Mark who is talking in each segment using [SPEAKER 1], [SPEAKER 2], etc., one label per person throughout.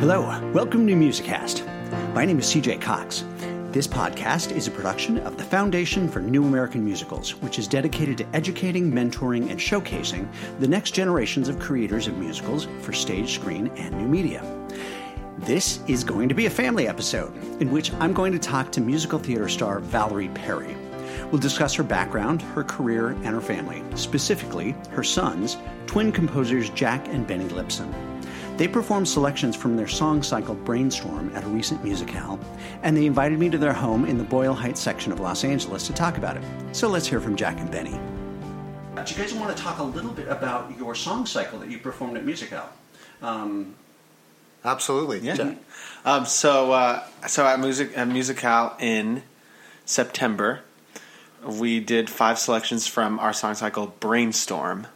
[SPEAKER 1] Hello, welcome to Musicast. My name is CJ Cox. This podcast is a production of the Foundation for New American Musicals, which is dedicated to educating, mentoring, and showcasing the next generations of creators of musicals for stage, screen, and new media. This is going to be a family episode in which I'm going to talk to musical theater star Valerie Perri. We'll discuss her background, her career, and her family, specifically her sons, twin composers Jack and Benny Lipson. They performed selections from their song cycle Brainstorm at a recent musicale, and they invited me to their home in the Boyle Heights section of Los Angeles to talk about it. So let's hear from Jack and Benny. Do you guys want to talk a little bit about your song cycle that you performed at Musicale? Um,
[SPEAKER 2] Absolutely.
[SPEAKER 3] Yeah. Um, so, uh, so at music at Musicale in September, we did five selections from our song cycle Brainstorm,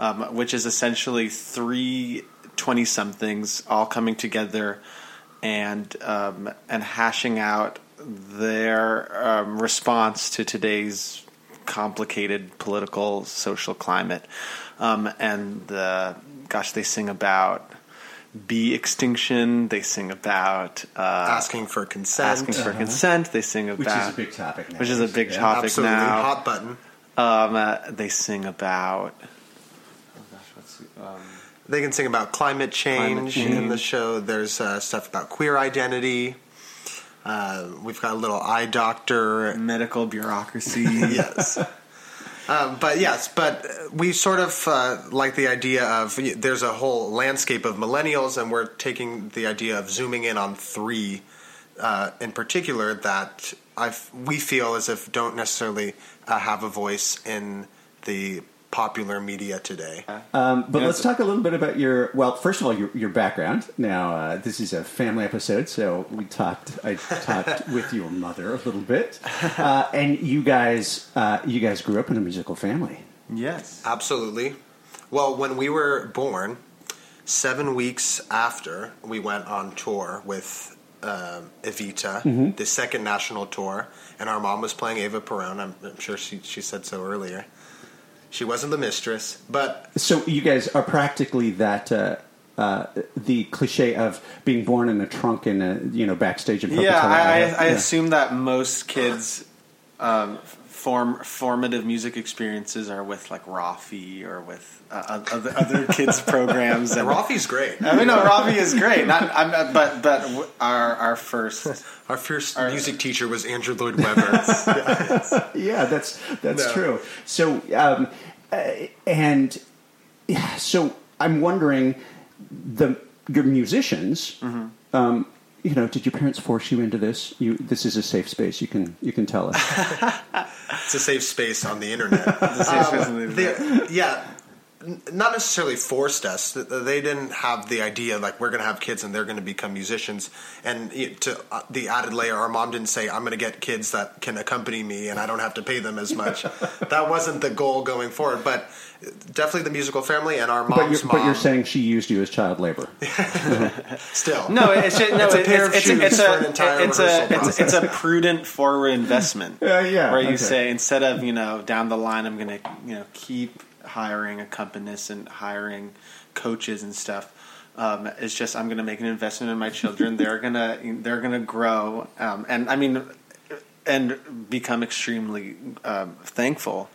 [SPEAKER 3] um, which is essentially three 20 somethings all coming together and um, and hashing out their um, response to today's complicated political social climate. Um, and the, gosh, they sing about bee extinction. They sing about uh,
[SPEAKER 2] Asking for consent.
[SPEAKER 3] asking for consent. They sing about
[SPEAKER 1] which is a big topic now.
[SPEAKER 3] which is a big
[SPEAKER 1] Yeah.
[SPEAKER 3] topic
[SPEAKER 2] Absolutely.
[SPEAKER 3] now.
[SPEAKER 2] Hot button.
[SPEAKER 3] Um, uh, they sing about. Oh gosh, what's um,
[SPEAKER 2] They can sing about climate change,
[SPEAKER 3] change.
[SPEAKER 2] in the show. There's uh, stuff about queer identity. Uh, we've got a little eye doctor.
[SPEAKER 3] medical bureaucracy.
[SPEAKER 2] yes. Um, but yes, but we sort of uh, like the idea of there's a whole landscape of millennials, and we're taking the idea of zooming in on three uh, in particular that I we feel as if don't necessarily uh, have a voice in the popular media today.
[SPEAKER 1] Um, but
[SPEAKER 3] Yeah,
[SPEAKER 1] let's talk a little bit about your well. First of all, your, your background. Now, uh, this is a family episode, so we talked. I talked with your mother a little bit, uh, and you guys, uh, you guys grew up in a musical family.
[SPEAKER 3] yes.
[SPEAKER 2] Absolutely. Well, when we were born, seven weeks after we went on tour with um, Evita, the second national tour, and our mom was playing Eva Perón. I'm, I'm sure she, she said so earlier. She wasn't the mistress, but
[SPEAKER 1] So you guys are practically that. Uh, uh, the cliche of being born in a trunk in a you know backstage in
[SPEAKER 3] Yeah,
[SPEAKER 1] Pocatello.
[SPEAKER 3] I, I,
[SPEAKER 1] Yeah.
[SPEAKER 3] I assume that most kids' um, form formative music experiences are with like Raffi or with uh, other, other kids' programs. And,
[SPEAKER 2] Raffi's great.
[SPEAKER 3] I mean, no, Raffi is great. Not, I'm, uh, but but our our first
[SPEAKER 2] Our first
[SPEAKER 3] Our-
[SPEAKER 2] music teacher was Andrew Lloyd Webber.
[SPEAKER 1] yeah, that's that's
[SPEAKER 2] No.
[SPEAKER 1] true. So, um, uh, and yeah, so I'm wondering, the your musicians,
[SPEAKER 3] Mm-hmm.
[SPEAKER 1] um, you know, did your parents force you into this? You, this is a safe space. You can you can tell us.
[SPEAKER 2] it's a safe space on the internet.
[SPEAKER 3] safe space on the
[SPEAKER 2] Um, they- yeah, n- not necessarily forced us. They didn't have the idea like we're going to have kids and they're going to become musicians. And to uh, the added layer, our mom didn't say I'm going to get kids that can accompany me and I don't have to pay them as much. that wasn't the goal going forward. But definitely the musical family and our mom's
[SPEAKER 1] but, you're,
[SPEAKER 2] mom.
[SPEAKER 1] but you're saying she used you as child labor.
[SPEAKER 2] still
[SPEAKER 3] no, it's just, no,
[SPEAKER 2] It's a
[SPEAKER 3] it-
[SPEAKER 2] pair of
[SPEAKER 3] it's,
[SPEAKER 2] shoes
[SPEAKER 3] it's,
[SPEAKER 2] for
[SPEAKER 3] a,
[SPEAKER 2] an entire
[SPEAKER 3] it's a
[SPEAKER 2] rehearsal
[SPEAKER 3] it's, it's a prudent forward investment.
[SPEAKER 1] Uh, yeah,
[SPEAKER 3] where you say instead of you know down the line I'm going to you know keep hiring accompanists and hiring coaches and stuff. Um, it's just I'm going to make an investment in my children. they're gonna they're gonna grow, um, and I mean, and become extremely um, thankful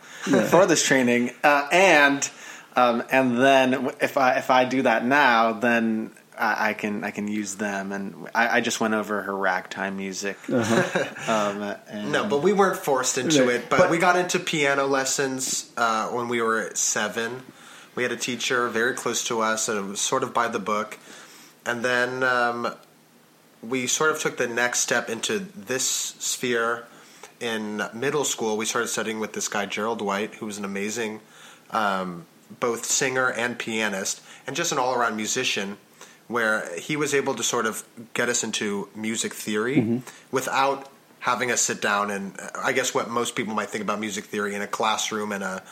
[SPEAKER 3] for this training. Uh, and um, and then if I if I do that now, then I, I can I can use them. And I, I just went over her ragtime music. um, and,
[SPEAKER 2] No, but we weren't forced into
[SPEAKER 1] Right.
[SPEAKER 2] it. But,
[SPEAKER 1] But-
[SPEAKER 2] we got into piano lessons uh, when we were seven. We had a teacher very close to us, and it was sort of by the book. And then um, we sort of took the next step into this sphere in middle school. We started studying with this guy Gerald White, who was an amazing um, both singer and pianist, and just an all-around musician. Where he was able to sort of get us into music theory without having us sit down and uh, I guess what most people might think about music theory in a classroom and a,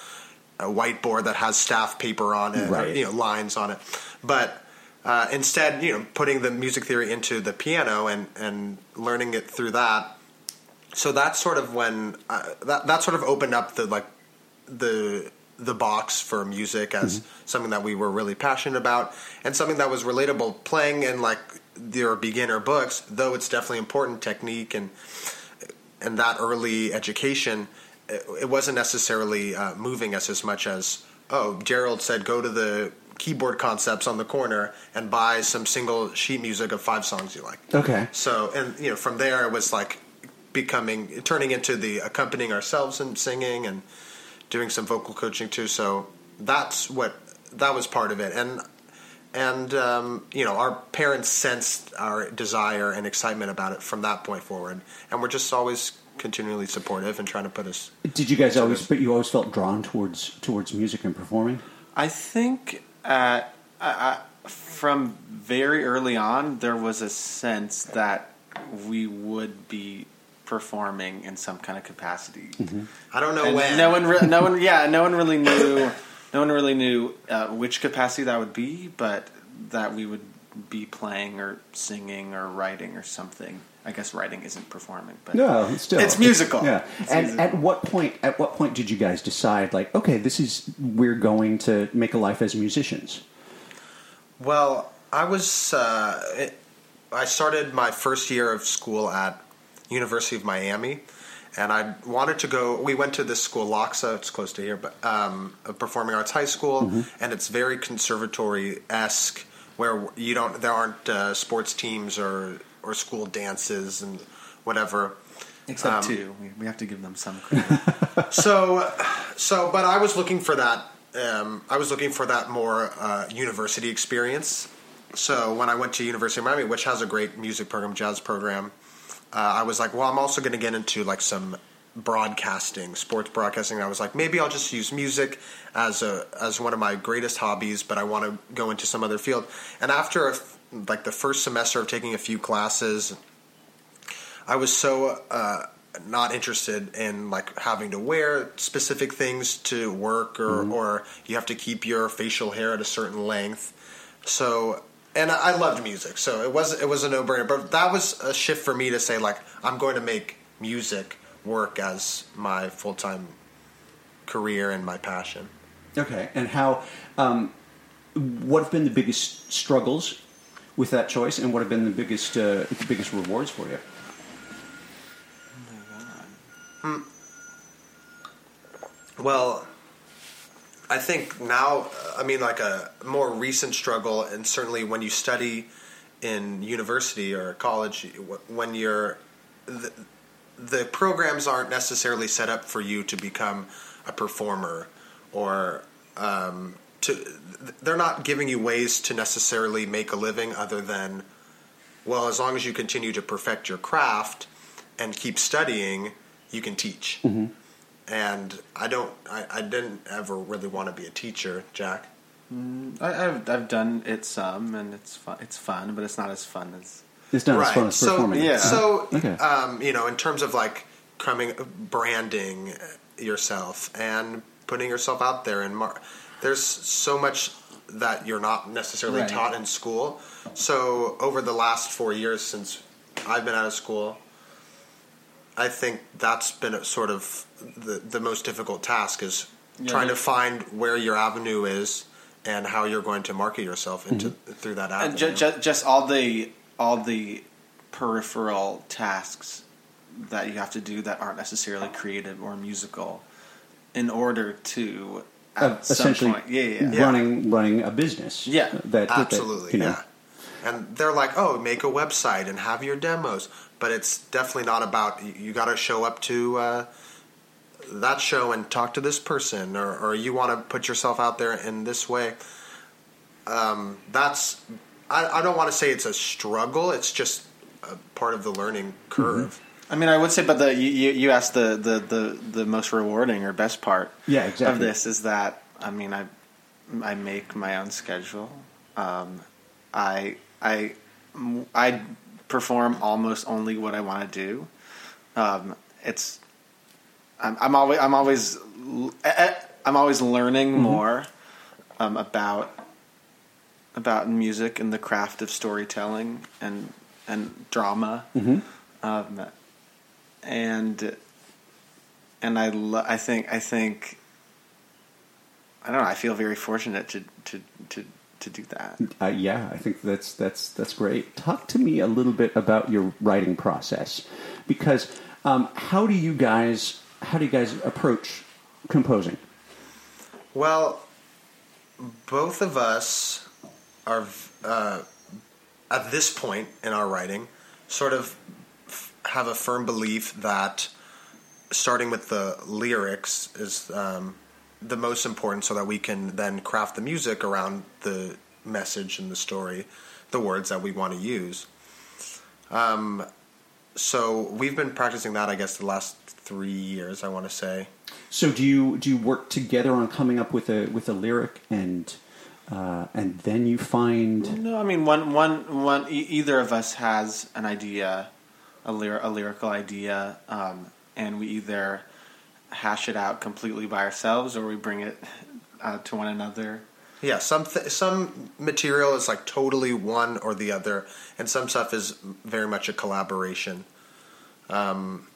[SPEAKER 2] a whiteboard that has staff paper on it, or, you know, lines on it, but uh, instead, you know, putting the music theory into the piano and and learning it through that. So that's sort of when uh, that that sort of opened up the like the the box for music as something that we were really passionate about and something that was relatable. Playing in like your beginner books, though it's definitely important technique and and that early education, it, it wasn't necessarily uh, moving us as much as oh, Gerald said go to the keyboard concepts on the corner and buy some single sheet music of five songs you like.
[SPEAKER 1] Okay.
[SPEAKER 2] So and you know from there it was like becoming turning into the accompanying ourselves and singing and doing some vocal coaching too. So that's what that was part of it and and um, you know our parents sensed our desire and excitement about it from that point forward and we're just always continually supportive and trying to put us
[SPEAKER 1] Did you guys always? But you always felt drawn towards towards music and performing.
[SPEAKER 3] I think at, I, I, from very early on, there was a sense that we would be performing in some kind of capacity.
[SPEAKER 2] I don't know
[SPEAKER 3] And
[SPEAKER 2] when
[SPEAKER 3] No one, re- no one, yeah, no one really knew. No one really knew uh, which capacity that would be, but that we would be playing or singing or writing or something. I guess writing isn't performing, but
[SPEAKER 1] No, still
[SPEAKER 3] It's musical.
[SPEAKER 1] Yeah.
[SPEAKER 3] It's
[SPEAKER 1] and
[SPEAKER 3] musical.
[SPEAKER 1] at what point? At what point did you guys decide? Like, okay, this is we're going to make a life as musicians.
[SPEAKER 2] Well, I was. Uh, it, I started my first year of school at University of Miami, and I wanted to go. We went to this school, LACHSA. It's close to here, but um, a performing arts high school, and it's very conservatory esque, where you don't. There aren't uh, sports teams or or school dances and whatever.
[SPEAKER 3] except
[SPEAKER 2] um,
[SPEAKER 3] two, we, we have to give them some credit.
[SPEAKER 2] so so but i was looking for that um, i was looking for that more uh, university experience so when i went to university of miami which has a great music program jazz program i was like well i'm also going to get into like some broadcasting sports broadcasting. I was like maybe i'll just use music as a as one of my greatest hobbies but i want to go into some other field. And after a, like the first semester of taking a few classes I was so uh, not interested in like having to wear specific things to work, or or you have to keep your facial hair at a certain length. So, and I loved music, so it was it was a no brainer. But that was a shift for me to say like I'm going to make music work as my full time career and my passion.
[SPEAKER 1] Okay. And how? Um, what have been the biggest struggles with that choice, and what have been the biggest uh, the biggest rewards for you?
[SPEAKER 2] Well, I think now, I mean, like a more recent struggle, and certainly when you study in university or college, when you're the, the programs aren't necessarily set up for you to become a performer or um, to they're not giving you ways to necessarily make a living other than well as long as you continue to perfect your craft and keep studying you can teach and I don't. I, I didn't ever really want to be a teacher, Jack.
[SPEAKER 3] I, I've I've done it some, and it's fun. It's fun, but it's not as fun as
[SPEAKER 1] It's not as
[SPEAKER 2] right.
[SPEAKER 1] fun as
[SPEAKER 2] so
[SPEAKER 1] performing.
[SPEAKER 3] yeah.
[SPEAKER 2] So
[SPEAKER 1] Okay.
[SPEAKER 2] um, you know, in terms of like coming branding yourself and putting yourself out there, and mar- there's so much that you're not necessarily
[SPEAKER 3] Right.
[SPEAKER 2] taught in school. So over the last four years since I've been out of school. I think that's been a sort of the, the most difficult task is
[SPEAKER 3] Yeah,
[SPEAKER 2] trying to find where your avenue is and how you're going to market yourself into through that avenue.
[SPEAKER 3] and ju- ju- just all the all the peripheral tasks that you have to do that aren't necessarily creative or musical in order to at
[SPEAKER 1] Uh,
[SPEAKER 3] some
[SPEAKER 1] essentially,
[SPEAKER 3] point, yeah, yeah, yeah.
[SPEAKER 1] running running a business.
[SPEAKER 3] Yeah.
[SPEAKER 1] that, that- that,
[SPEAKER 2] Absolutely,
[SPEAKER 1] you know,
[SPEAKER 2] yeah. And they're like, "Oh, make a website and have your demos," but it's definitely not about. You, you got to show up to uh, that show and talk to this person, or, or you want to put yourself out there in this way. Um, that's. I, I don't want to say it's a struggle. It's just a part of the learning curve.
[SPEAKER 3] I mean, I would say, but the you, you you asked the, the, the, the most rewarding or best part
[SPEAKER 1] Yeah, exactly.
[SPEAKER 3] of this is that I mean I I make my own schedule. Um, I I I perform almost only what I want to do. Um, it's I'm, I'm always I'm always I'm always learning
[SPEAKER 1] Mm-hmm.
[SPEAKER 3] more um, about about music and the craft of storytelling and and drama.
[SPEAKER 1] Mm-hmm.
[SPEAKER 3] Um, and and I lo- I think I think I don't know. I feel very fortunate to to to, to do that.
[SPEAKER 1] Uh, yeah, I think that's that's that's great. Talk to me a little bit about your writing process, because um, how do you guys how do you guys approach composing?
[SPEAKER 2] Well, both of us are uh, at this point in our writing sort of f- have a firm belief that starting with the lyrics is um, the most important so that we can then craft the music around the message and the story, the words that we want to use. Um, so we've been practicing that, I guess, the last three years. I want to say.
[SPEAKER 1] So do you do you work together on coming up with a with a lyric and uh, and then you find
[SPEAKER 3] No, I mean one one one. E- either of us has an idea, a, lyr- a lyrical idea, um, and we either hash it out completely by ourselves or we bring it uh, to one another.
[SPEAKER 2] Yeah, some th- some material is like totally one or the other, and some stuff is very much a collaboration. Um,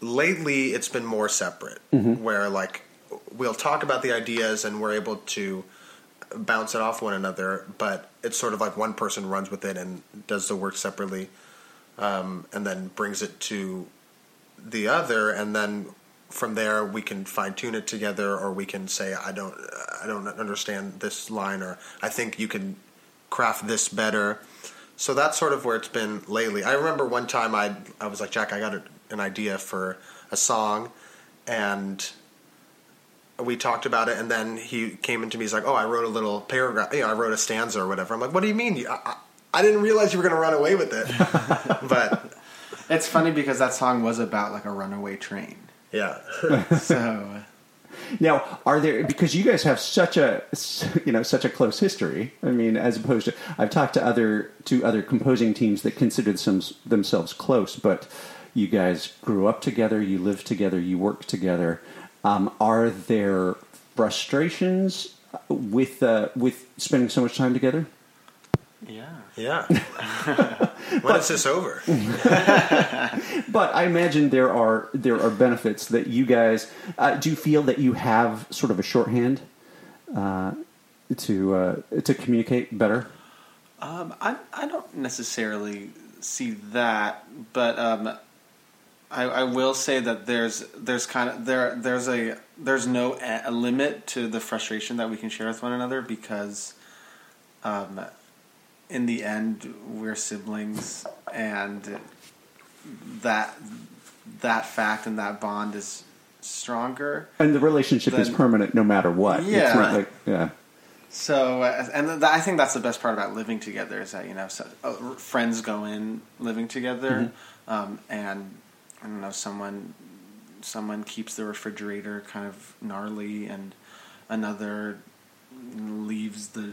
[SPEAKER 2] lately, it's been more separate, where like we'll talk about the ideas and we're able to bounce it off one another, but it's sort of like one person runs with it and does the work separately, um, and then brings it to the other, and then from there we can fine tune it together, or we can say, I don't, I don't understand this line, or I think you can craft this better. So that's sort of where it's been lately. I remember one time I I was like, Jack, I got a, an idea for a song, and we talked about it, and then he came into me. He's like, "Oh, I wrote a little paragraph. You know, I wrote a stanza or whatever." I'm like, "What do you mean? I, I, I didn't realize you were going to run away with it." but
[SPEAKER 3] It's funny because that song was about like a runaway train.
[SPEAKER 2] Yeah,
[SPEAKER 3] So
[SPEAKER 1] now are there because you guys have such a you know such a close history. I mean, as opposed to I've talked to other to other composing teams that considered some, themselves close, but you guys grew up together, you live together, you work together. Um, are there frustrations with uh, with spending so much time together?
[SPEAKER 3] yeah.
[SPEAKER 2] Yeah. when is this over?
[SPEAKER 1] But I imagine there are there are benefits that you guys uh, do. You feel that you have sort of a shorthand uh, to uh, to communicate better.
[SPEAKER 3] Um, I I don't necessarily see that, but um, I, I will say that there's there's kind of there there's a there's no a, a limit to the frustration that we can share with one another because, um, in the end we're siblings and that that fact and that bond is stronger.
[SPEAKER 1] And the relationship is permanent no matter what.
[SPEAKER 3] Yeah.
[SPEAKER 1] like, yeah.
[SPEAKER 3] So, uh, and th- I think that's the best part about living together is that you know so, uh, friends go in living together, um, and I don't know someone someone keeps the refrigerator kind of gnarly, and another leaves the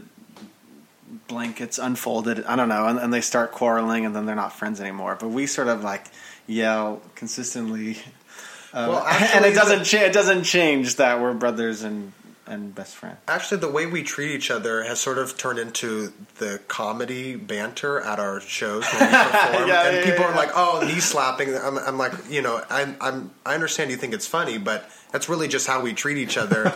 [SPEAKER 3] blankets unfolded. I don't know, and, and they start quarreling, and then they're not friends anymore. But we sort of like yell consistently, uh,
[SPEAKER 2] Well,
[SPEAKER 3] and it doesn't cha- it doesn't change that we're brothers and and best friends.
[SPEAKER 2] Actually, the way we treat each other has sort of turned into the comedy banter at our shows when we perform,
[SPEAKER 3] Yeah,
[SPEAKER 2] and
[SPEAKER 3] yeah,
[SPEAKER 2] people
[SPEAKER 3] yeah,
[SPEAKER 2] are like, "Oh, knee slapping." I'm, I'm like, you know, I'm, I'm, I understand you think it's funny, but that's really just how we treat each other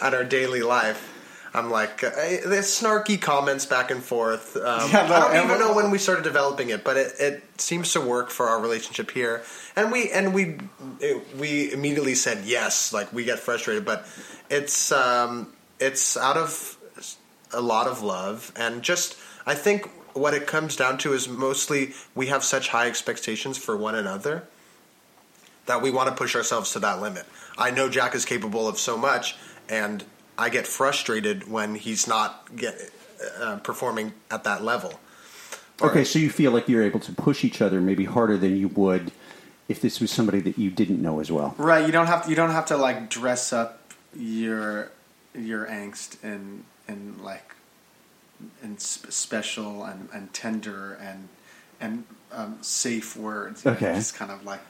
[SPEAKER 2] at our daily life. I'm like, uh, there's snarky comments back and forth. Um,
[SPEAKER 3] Yeah, no,
[SPEAKER 2] I don't even know when we started developing it, but it, it seems to work for our relationship here. And we and we it, we immediately said yes. Like we get frustrated, but it's um, it's out of a lot of love and just I think what it comes down to is mostly we have such high expectations for one another that we want to push ourselves to that limit. I know Jack is capable of so much, and I get frustrated when he's not get uh, performing at that level. Or-
[SPEAKER 1] Okay, so you feel like you're able to push each other maybe harder than you would if this was somebody that you didn't know as well.
[SPEAKER 3] Right, you don't have to, you don't have to like dress up your your angst in in like in sp- special and, and tender and and um, safe words.
[SPEAKER 1] Okay.
[SPEAKER 3] just kind of like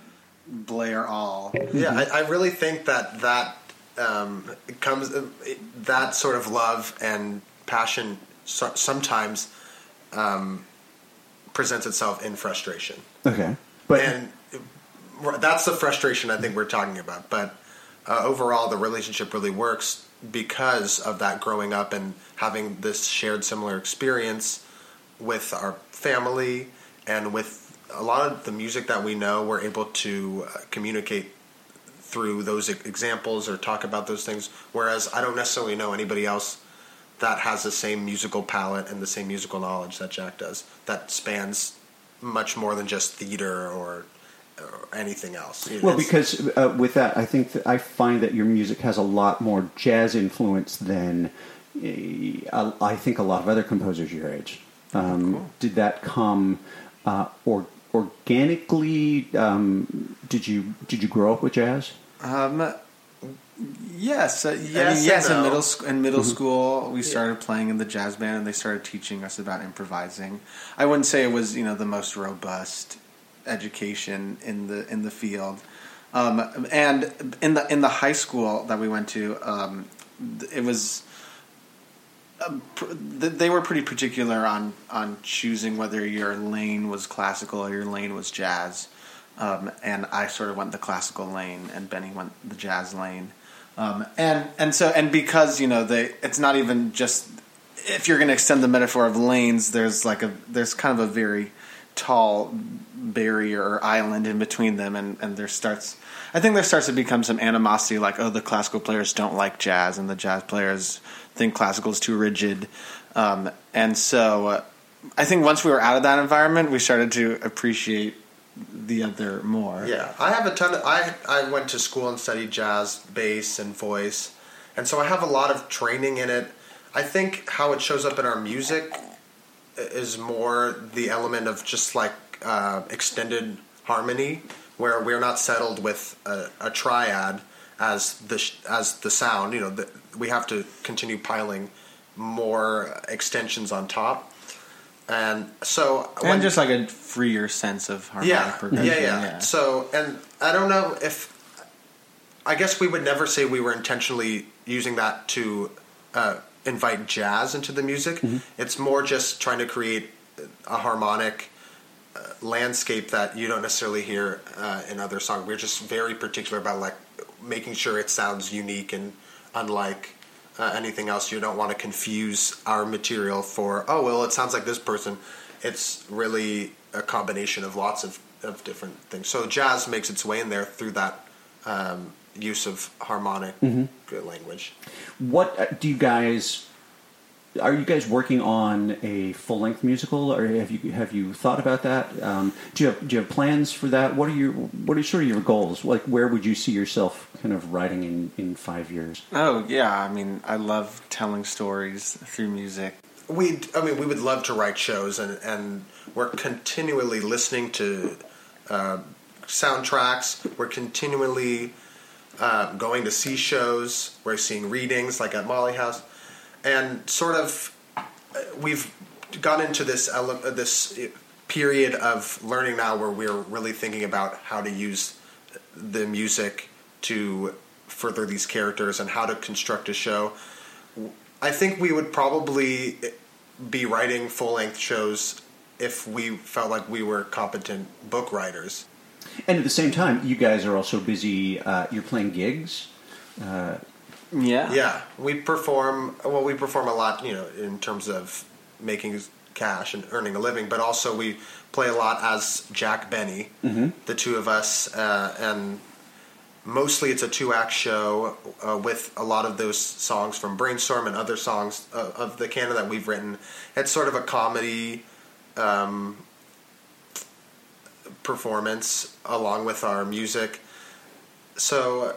[SPEAKER 3] blare all.
[SPEAKER 2] Yeah, I, I really think that that um, comes that sort of love and passion so, sometimes um, presents itself in frustration,
[SPEAKER 1] Okay, but
[SPEAKER 2] and that's the frustration I think we're talking about. But uh, overall, the relationship really works because of that growing up and having this shared similar experience with our family and with a lot of the music that we know, we're able to uh, communicate through those examples or talk about those things. Whereas I don't necessarily know anybody else that has the same musical palette and the same musical knowledge that Jack does. That spans much more than just theater or, or anything else.
[SPEAKER 1] Well,
[SPEAKER 2] It's-
[SPEAKER 1] because uh, with that, I think that I find that your music has a lot more jazz influence than uh, I think a lot of other composers your age. Um, Did that come uh, or organically? Um, did you did you grow up with jazz?
[SPEAKER 3] Um, yes, uh, I
[SPEAKER 2] Yes
[SPEAKER 3] mean, yes.
[SPEAKER 2] and
[SPEAKER 3] In middle sc- in middle school, we started playing in the jazz band, and they started teaching us about improvising. I wouldn't say it was you know the most robust education in the in the field. Um, and in the in the high school that we went to, um, it was um, pr- they were pretty particular on on choosing whether your lane was classical or your lane was jazz. Um, and I sort of went the classical lane, and Benny went the jazz lane. Um, and and so and because you know they, it's not even just if you're going to extend the metaphor of lanes, there's like a there's kind of a very tall barrier or island in between them, and and there starts. I think there starts to become some animosity, like oh, the classical players don't like jazz, and the jazz players think classical is too rigid, um, and so uh, I think once we were out of that environment, we started to appreciate the other more.
[SPEAKER 2] Yeah, I have a ton. Of, I I went to school and studied jazz, bass, and voice, and so I have a lot of training in it. I think how it shows up in our music is more the element of just like uh, extended harmony, where we're not settled with a, a triad as the sh- as the sound. You know, the, we have to continue piling more extensions on top. And so,
[SPEAKER 3] and just like a freer sense of harmonic
[SPEAKER 2] yeah,
[SPEAKER 3] progression.
[SPEAKER 2] yeah, yeah, So, and I don't know if I guess we would never say we were intentionally using that to uh, invite jazz into the music. It's more just trying to create a harmonic uh, landscape that you don't necessarily hear uh, in other songs. We're just very particular about like making sure it sounds unique and unlike uh, anything else. You don't want to confuse our material for oh well, it sounds like this person. It's really a combination of lots of, of different things. So jazz makes its way in there through that um, use of harmonic language.
[SPEAKER 1] What uh, do you guys? Are you guys working on a full length musical, or have you have you thought about that? Um, do you have do you have plans for that? What are your what are sort of your goals? Like, where would you see yourself kind of writing in in five years?
[SPEAKER 3] Oh yeah, I mean, I love telling stories through music.
[SPEAKER 2] we I mean we would love to write shows and and we're continually listening to uh, soundtracks we're continually uh, going to see shows we're seeing readings like at Molly House and sort of uh, we've got into this uh, this period of learning now where we're really thinking about how to use the music to further these characters and how to construct a show I think we would probably be writing full length shows if we felt like we were competent book writers.
[SPEAKER 1] And at the same time, you guys are also busy. Uh, you're playing gigs.
[SPEAKER 3] Yeah,
[SPEAKER 2] Yeah, we perform. Well, we perform a lot, you know, in terms of making cash and earning a living, but also we play a lot as Jack Benny, the two of us, uh, and mostly it's a two act show uh, with a lot of those songs from Brainstorm and other songs uh, of the canon that we've written. It's sort of a comedy um, performance along with our music. So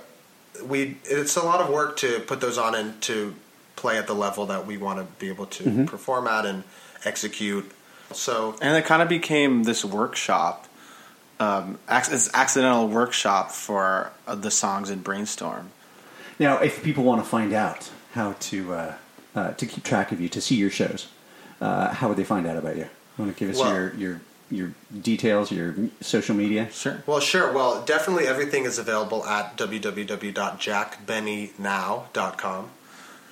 [SPEAKER 2] we it's a lot of work to put those on and to play at the level that we want to be able to perform at and execute. So
[SPEAKER 3] and it kind of became this workshop, um, ac- this accidental workshop for uh, the songs in Brainstorm.
[SPEAKER 1] Now, if people want to find out how to uh, uh, to keep track of you, to see your shows, uh, how would they find out about you? I Want to give us
[SPEAKER 2] Well-
[SPEAKER 1] your your your details, your social media?
[SPEAKER 3] Sure.
[SPEAKER 2] Well, sure. Well, definitely everything is available at www.jackbennynow.com.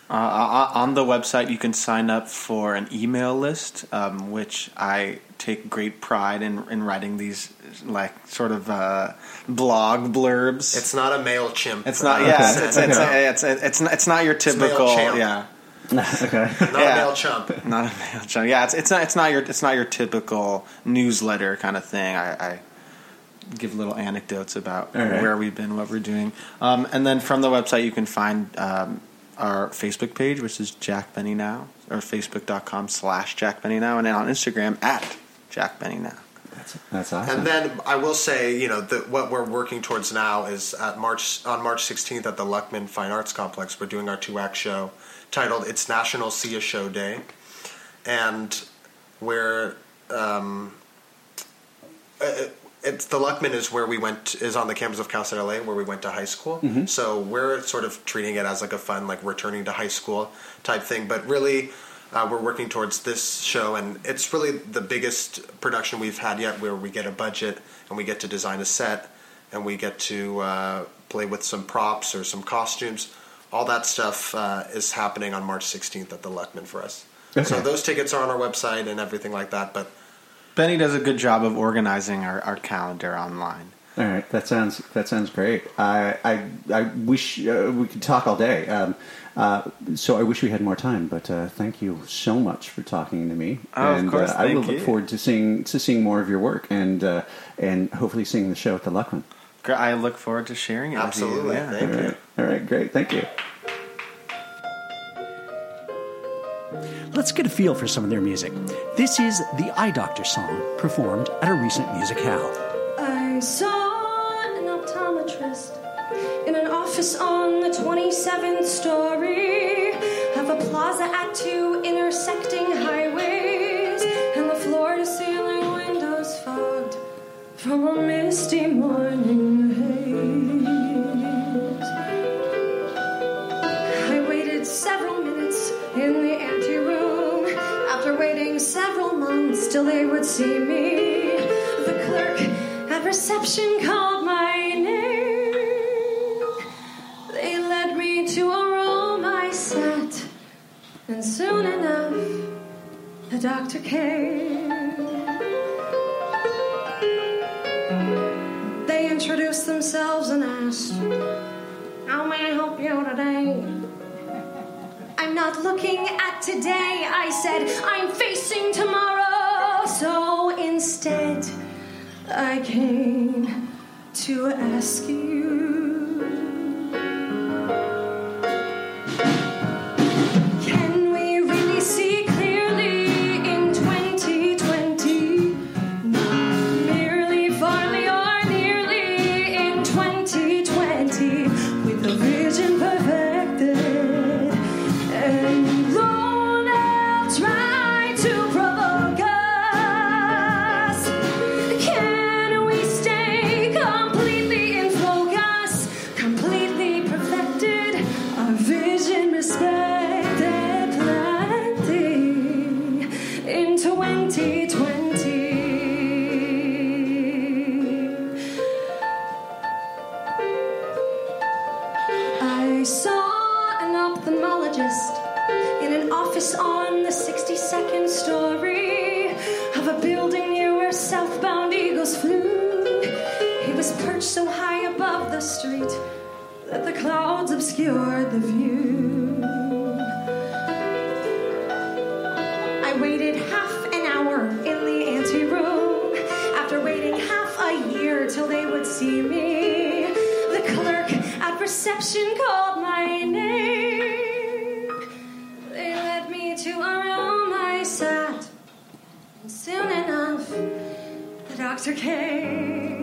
[SPEAKER 3] Uh, uh, on the website, you can sign up for an email list, um, which I take great pride in, in writing these like sort of uh, blog blurbs.
[SPEAKER 2] It's not a MailChimp.
[SPEAKER 3] It's not.
[SPEAKER 2] uh,
[SPEAKER 3] Yeah,
[SPEAKER 2] send.
[SPEAKER 3] it's, it's, it's, it's, it's, not, it's not your typical.
[SPEAKER 2] MailChimp.
[SPEAKER 3] Yeah,
[SPEAKER 4] okay.
[SPEAKER 2] not
[SPEAKER 3] yeah.
[SPEAKER 2] a MailChimp.
[SPEAKER 3] not a MailChimp. Yeah, it's it's not it's not your it's not your typical newsletter kind of thing. I, I give little anecdotes about
[SPEAKER 4] All right.
[SPEAKER 3] where we've been, what we're doing, um, and then from the website you can find um, our Facebook page, which is Jack Benny Now, or Facebook.com slash Jack Benny Now, and then on Instagram at Jack Benny Now.
[SPEAKER 4] That's, that's awesome.
[SPEAKER 2] And then I will say, you know, the, what we're working towards now is at March on March 16th at the Luckman Fine Arts Complex. We're doing our two act show titled "It's National See a Show Day," and we're um, uh, it's the Luckman is where we went is on the campus of Cal State LA where we went to high school. So we're sort of treating it as like a fun like returning to high school type thing, but really. Uh, we're working towards this show, and it's really the biggest production we've had yet, where we get a budget and we get to design a set, and we get to uh, play with some props or some costumes. All that stuff uh, is happening on March 16th at the Luckman for us.
[SPEAKER 4] Okay.
[SPEAKER 2] So those tickets are on our website and everything like that. But
[SPEAKER 3] Benny does a good job of organizing our, our calendar online.
[SPEAKER 4] All right, that sounds that sounds great. I I, I wish uh, we could talk all day. Um, uh, so I wish we had more time. But uh, thank you so much for talking to me.
[SPEAKER 3] Oh, of
[SPEAKER 4] and
[SPEAKER 3] course,
[SPEAKER 4] uh, I will
[SPEAKER 3] thank
[SPEAKER 4] look forward to seeing to seeing more of your work and uh, and hopefully seeing the show at the Luckman.
[SPEAKER 3] Gr- I look forward to sharing it
[SPEAKER 2] Absolutely,
[SPEAKER 3] with you. Yeah.
[SPEAKER 2] thank
[SPEAKER 4] all
[SPEAKER 2] you.
[SPEAKER 4] all right, great, thank you.
[SPEAKER 1] Let's get a feel for some of their music. This is the Eye Doctor song performed at a recent musicale.
[SPEAKER 5] I saw an optometrist in an office on the 27th story of a plaza at two intersecting highways, from misty morning haze. I waited several minutes in the anteroom after waiting several months till they would see me. The clerk at reception called my name. They led me to a room I sat, and soon enough, the doctor came. Said. I'm facing tomorrow. So instead, I came to ask you I waited half an hour in the anteroom after waiting half a year till they would see me. The clerk at reception called my name. They led me to a room I sat, and soon enough, the doctor came.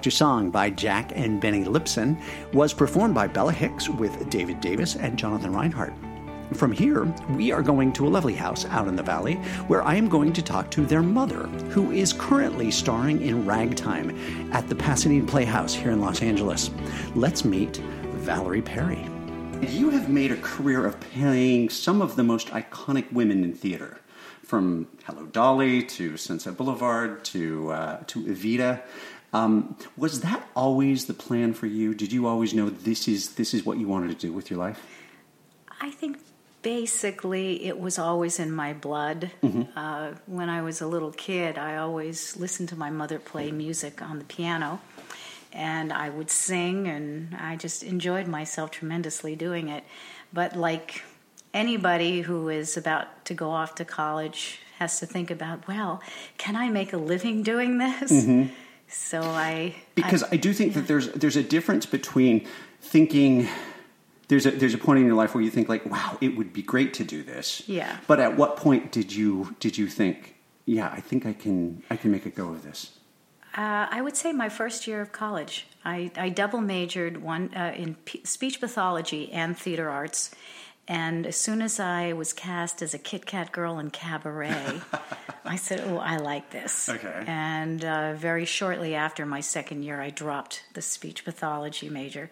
[SPEAKER 1] Doctor song by Jack and Benny Lipson was performed by Bella Hicks with David Davis and Jonathan Reinhardt. From here, we are going to a lovely house out in the valley where I am going to talk to their mother, who is currently starring in Ragtime at the Pasadena Playhouse here in Los Angeles. Let's meet Valerie Perri. You have made a career of playing some of the most iconic women in theater, from Hello Dolly to Sunset Boulevard to uh, to Evita. Um, was that always the plan for you? Did you always know this is this is what you wanted to do with your life?
[SPEAKER 6] I think basically it was always in my blood. Uh, when I was a little kid, I always listened to my mother play music on the piano, and I would sing, and I just enjoyed myself tremendously doing it. But like anybody who is about to go off to college has to think about, well, can I make a living doing this? So I
[SPEAKER 1] because
[SPEAKER 6] I,
[SPEAKER 1] I, do think that there's there's a difference between thinking there's a there's a point in your life where you think like wow it would be great to do this
[SPEAKER 6] Yeah.
[SPEAKER 1] but at what point did you did you think yeah I think I can I can make a go of this
[SPEAKER 6] Uh, I would say my first year of college. I, I double majored one uh, in p- speech pathology and theater arts, and as soon as I was cast as a Kit Kat girl in Cabaret, I said, "Oh, I like this."
[SPEAKER 1] Okay.
[SPEAKER 6] And uh, very shortly after my second year, I dropped the speech pathology major,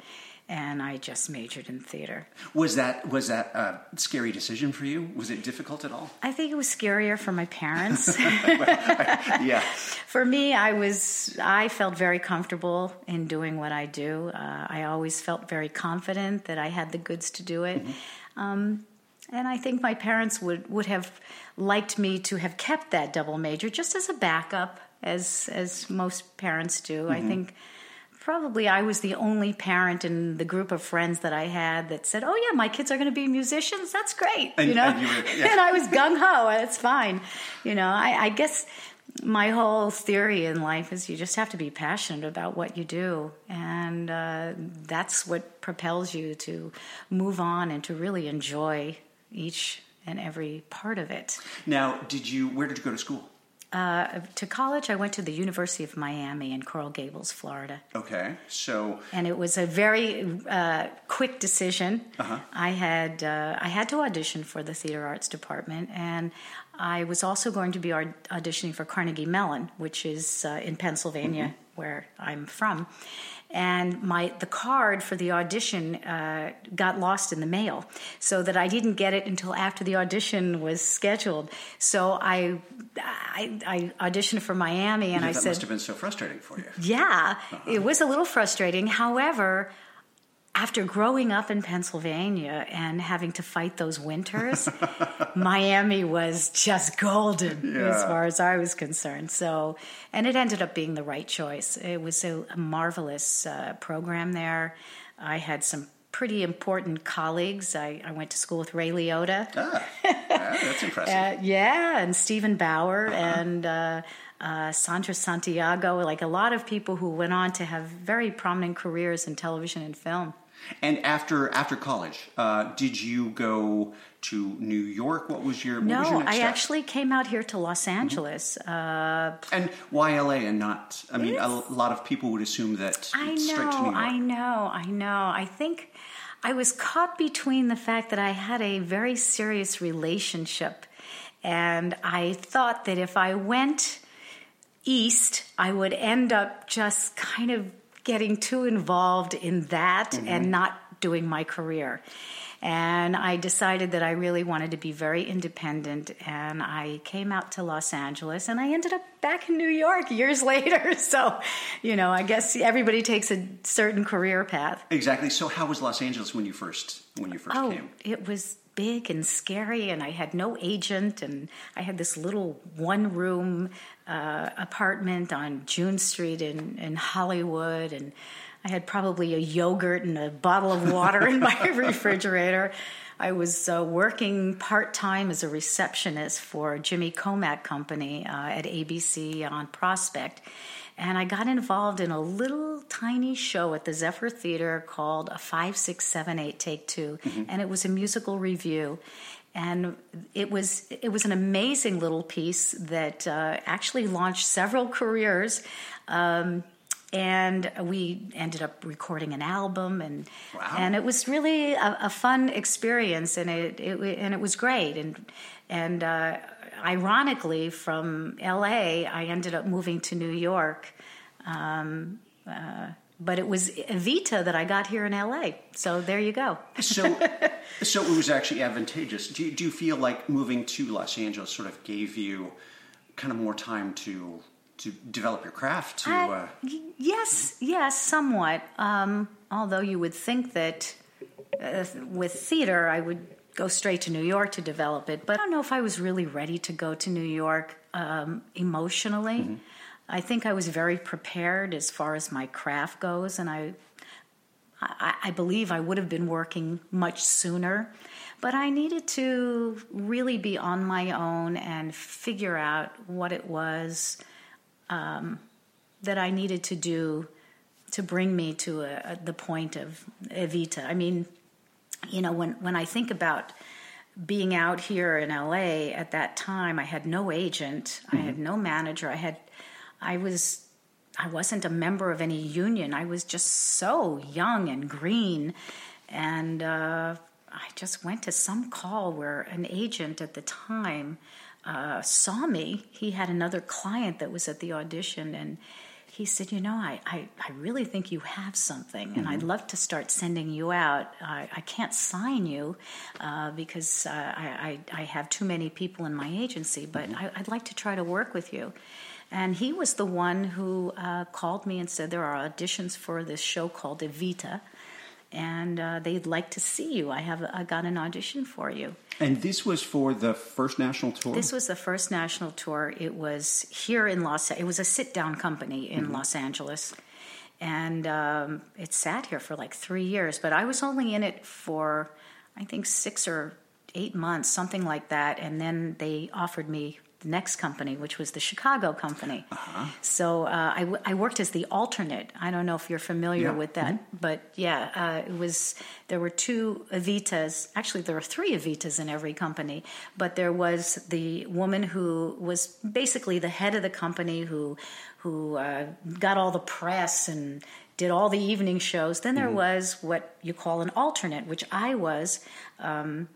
[SPEAKER 6] and I just majored in theater.
[SPEAKER 1] was that was that a scary decision for you was it difficult at all
[SPEAKER 6] I think it was scarier for my parents.
[SPEAKER 1] yeah
[SPEAKER 6] For me, I was I felt very comfortable in doing what I do. Uh, I always felt very confident that I had the goods to do it, um, and I think my parents would would have liked me to have kept that double major just as a backup, as as most parents do. I think. Probably I was the only parent in the group of friends that I had that said, "Oh yeah, my kids are going to be musicians. That's great,"
[SPEAKER 1] And-
[SPEAKER 6] you know.
[SPEAKER 1] and you were- yeah.
[SPEAKER 6] and I was gung ho. It's fine, you know. I, I guess my whole theory in life is you just have to be passionate about what you do, and uh, that's what propels you to move on and to really enjoy each and every part of it.
[SPEAKER 1] now did you where did you go to school
[SPEAKER 6] Uh, to college, I went to the University of Miami in Coral Gables, Florida.
[SPEAKER 1] okay so
[SPEAKER 6] and it was a very uh, quick decision.
[SPEAKER 1] Uh-huh.
[SPEAKER 6] I had uh, I had to audition for the theater arts department, and I was also going to be aud- auditioning for Carnegie Mellon, which is uh, in Pennsylvania,
[SPEAKER 1] Mm-hmm.
[SPEAKER 6] where I'm from. And my the card for the audition uh, got lost in the mail, so that I didn't get it until after the audition was scheduled. So I I, I auditioned for Miami, and
[SPEAKER 1] Yeah,
[SPEAKER 6] I
[SPEAKER 1] that
[SPEAKER 6] said,
[SPEAKER 1] must have been so frustrating for you
[SPEAKER 6] yeah, it was a little frustrating. However, after growing up in Pennsylvania and having to fight those winters, Miami was just golden as far as I was concerned. So, and it ended up being the right choice. It was a, a marvelous uh, program there. I had some pretty important colleagues. I, I went to school with Ray Liotta.
[SPEAKER 1] ah, yeah, that's impressive
[SPEAKER 6] Uh, yeah, and Steven Bauer, and uh, uh, Sandra Santiago, like a lot of people who went on to have very prominent careers in television and film.
[SPEAKER 1] And after after college, uh, did you go to New York? What was your
[SPEAKER 6] no?
[SPEAKER 1] was your
[SPEAKER 6] I
[SPEAKER 1] step?
[SPEAKER 6] actually came out here to Los Angeles. Uh,
[SPEAKER 1] And why LA and not? I mean, a lot of people would assume that
[SPEAKER 6] I
[SPEAKER 1] it's straight to New
[SPEAKER 6] know. I know, I know. I think I was caught between the fact that I had a very serious relationship, and I thought that if I went east, I would end up just kind of getting too involved in that
[SPEAKER 1] Mm-hmm.
[SPEAKER 6] and not doing my career. And I decided that I really wanted to be very independent, and I came out to Los Angeles, and I ended up back in New York years later. So, you know, I guess everybody takes a certain career path.
[SPEAKER 1] Exactly. So, how was Los Angeles when you first when you first
[SPEAKER 6] Oh,
[SPEAKER 1] came?
[SPEAKER 6] it was big and scary, and I had no agent, and I had this little one room uh, apartment on June Street in, in Hollywood, and I had probably a yogurt and a bottle of water in my refrigerator. I was uh, working part time as a receptionist for Jimmy Komack Company uh, at ABC on Prospect. And I got involved in a little tiny show at the Zephyr Theater called a 5678 Take 2 and it was a musical review. And it was it was an amazing little piece that uh, actually launched several careers. Um, and we ended up recording an album, and and it was really a, a fun experience, and it, it and it was great, and and uh, ironically, from L.A., I ended up moving to New York. Um, uh, but it was Evita that I got here in LA. So there you go.
[SPEAKER 1] So, so it was actually advantageous. Do you, do you feel like moving to Los Angeles sort of gave you kind of more time to to develop your craft? To uh,
[SPEAKER 6] y- yes, yes, somewhat. Um, although you would think that uh, with theater, I would go straight to New York to develop it. But I don't know if I was really ready to go to New York um, emotionally. I think I was very prepared as far as my craft goes, and I, I, I believe I would have been working much sooner. But I needed to really be on my own and figure out what it was um, that I needed to do to bring me to a, a, the point of Evita. I mean, you know, when, when I think about being out here in LA at that time, I had no agent, I had no manager, I had, I was, I wasn't a member of any union. I was just so young and green, and uh, I just went to some call where an agent at the time uh, saw me. He had another client that was at the audition, and he said, You know, I, I, I really think you have something, and I'd love to start sending you out. I, I can't sign you uh, because uh, I, I, I have too many people in my agency, but I, I'd like to try to work with you. And he was the one who uh, called me and said, There are auditions for this show called Evita, and uh, they'd like to see you. I have I got an audition for you.
[SPEAKER 1] and this was for the first national tour.
[SPEAKER 6] This was the first national tour. It was here in Los. It was a sit-down company in Los Angeles, and um, it sat here for like three years. But I was only in it for, I think, six or eight months, something like that. And then they offered me the next company, which was the Chicago company. So uh, I, w- I worked as the alternate. I don't know if you're familiar
[SPEAKER 1] Yeah.
[SPEAKER 6] with that, but yeah, uh, it was. There were two Evitas. Actually, there were three Evitas in every company, but there was the woman who was basically the head of the company who who uh, got all the press and did all the evening shows. Then there was what you call an alternate, which I was. Um,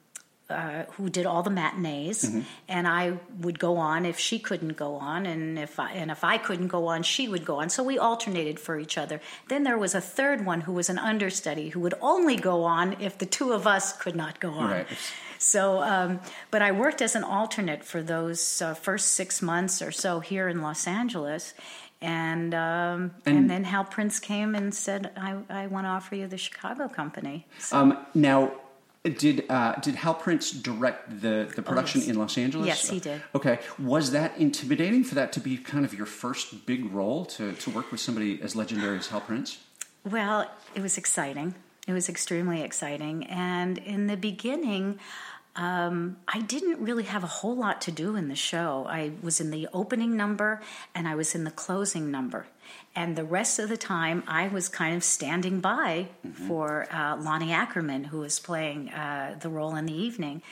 [SPEAKER 6] uh, who did all the matinees, and I would go on if she couldn't go on, and if I, and if I couldn't go on, she would go on. So we alternated for each other. Then there was a third one who was an understudy who would only go on if the two of us could not go on.
[SPEAKER 1] Right.
[SPEAKER 6] So, um, but I worked as an alternate for those uh, first six months or so here in Los Angeles. And, um, and
[SPEAKER 1] And-
[SPEAKER 6] then Hal Prince came and said, I, I want to offer you the Chicago company. So,
[SPEAKER 1] Um, now, did uh, did Hal Prince direct the, the production
[SPEAKER 6] Oh, yes.
[SPEAKER 1] in Los Angeles?
[SPEAKER 6] Yes, he did.
[SPEAKER 1] Okay, was that intimidating for that to be kind of your first big role to, to work with somebody as legendary as Hal Prince?
[SPEAKER 6] Well, it was exciting. It was extremely exciting. And in the beginning, Um, I didn't really have a whole lot to do in the show. I was in the opening number and I was in the closing number. And the rest of the time, I was kind of standing by for uh, Loni Ackerman, who was playing uh, the role in the evening.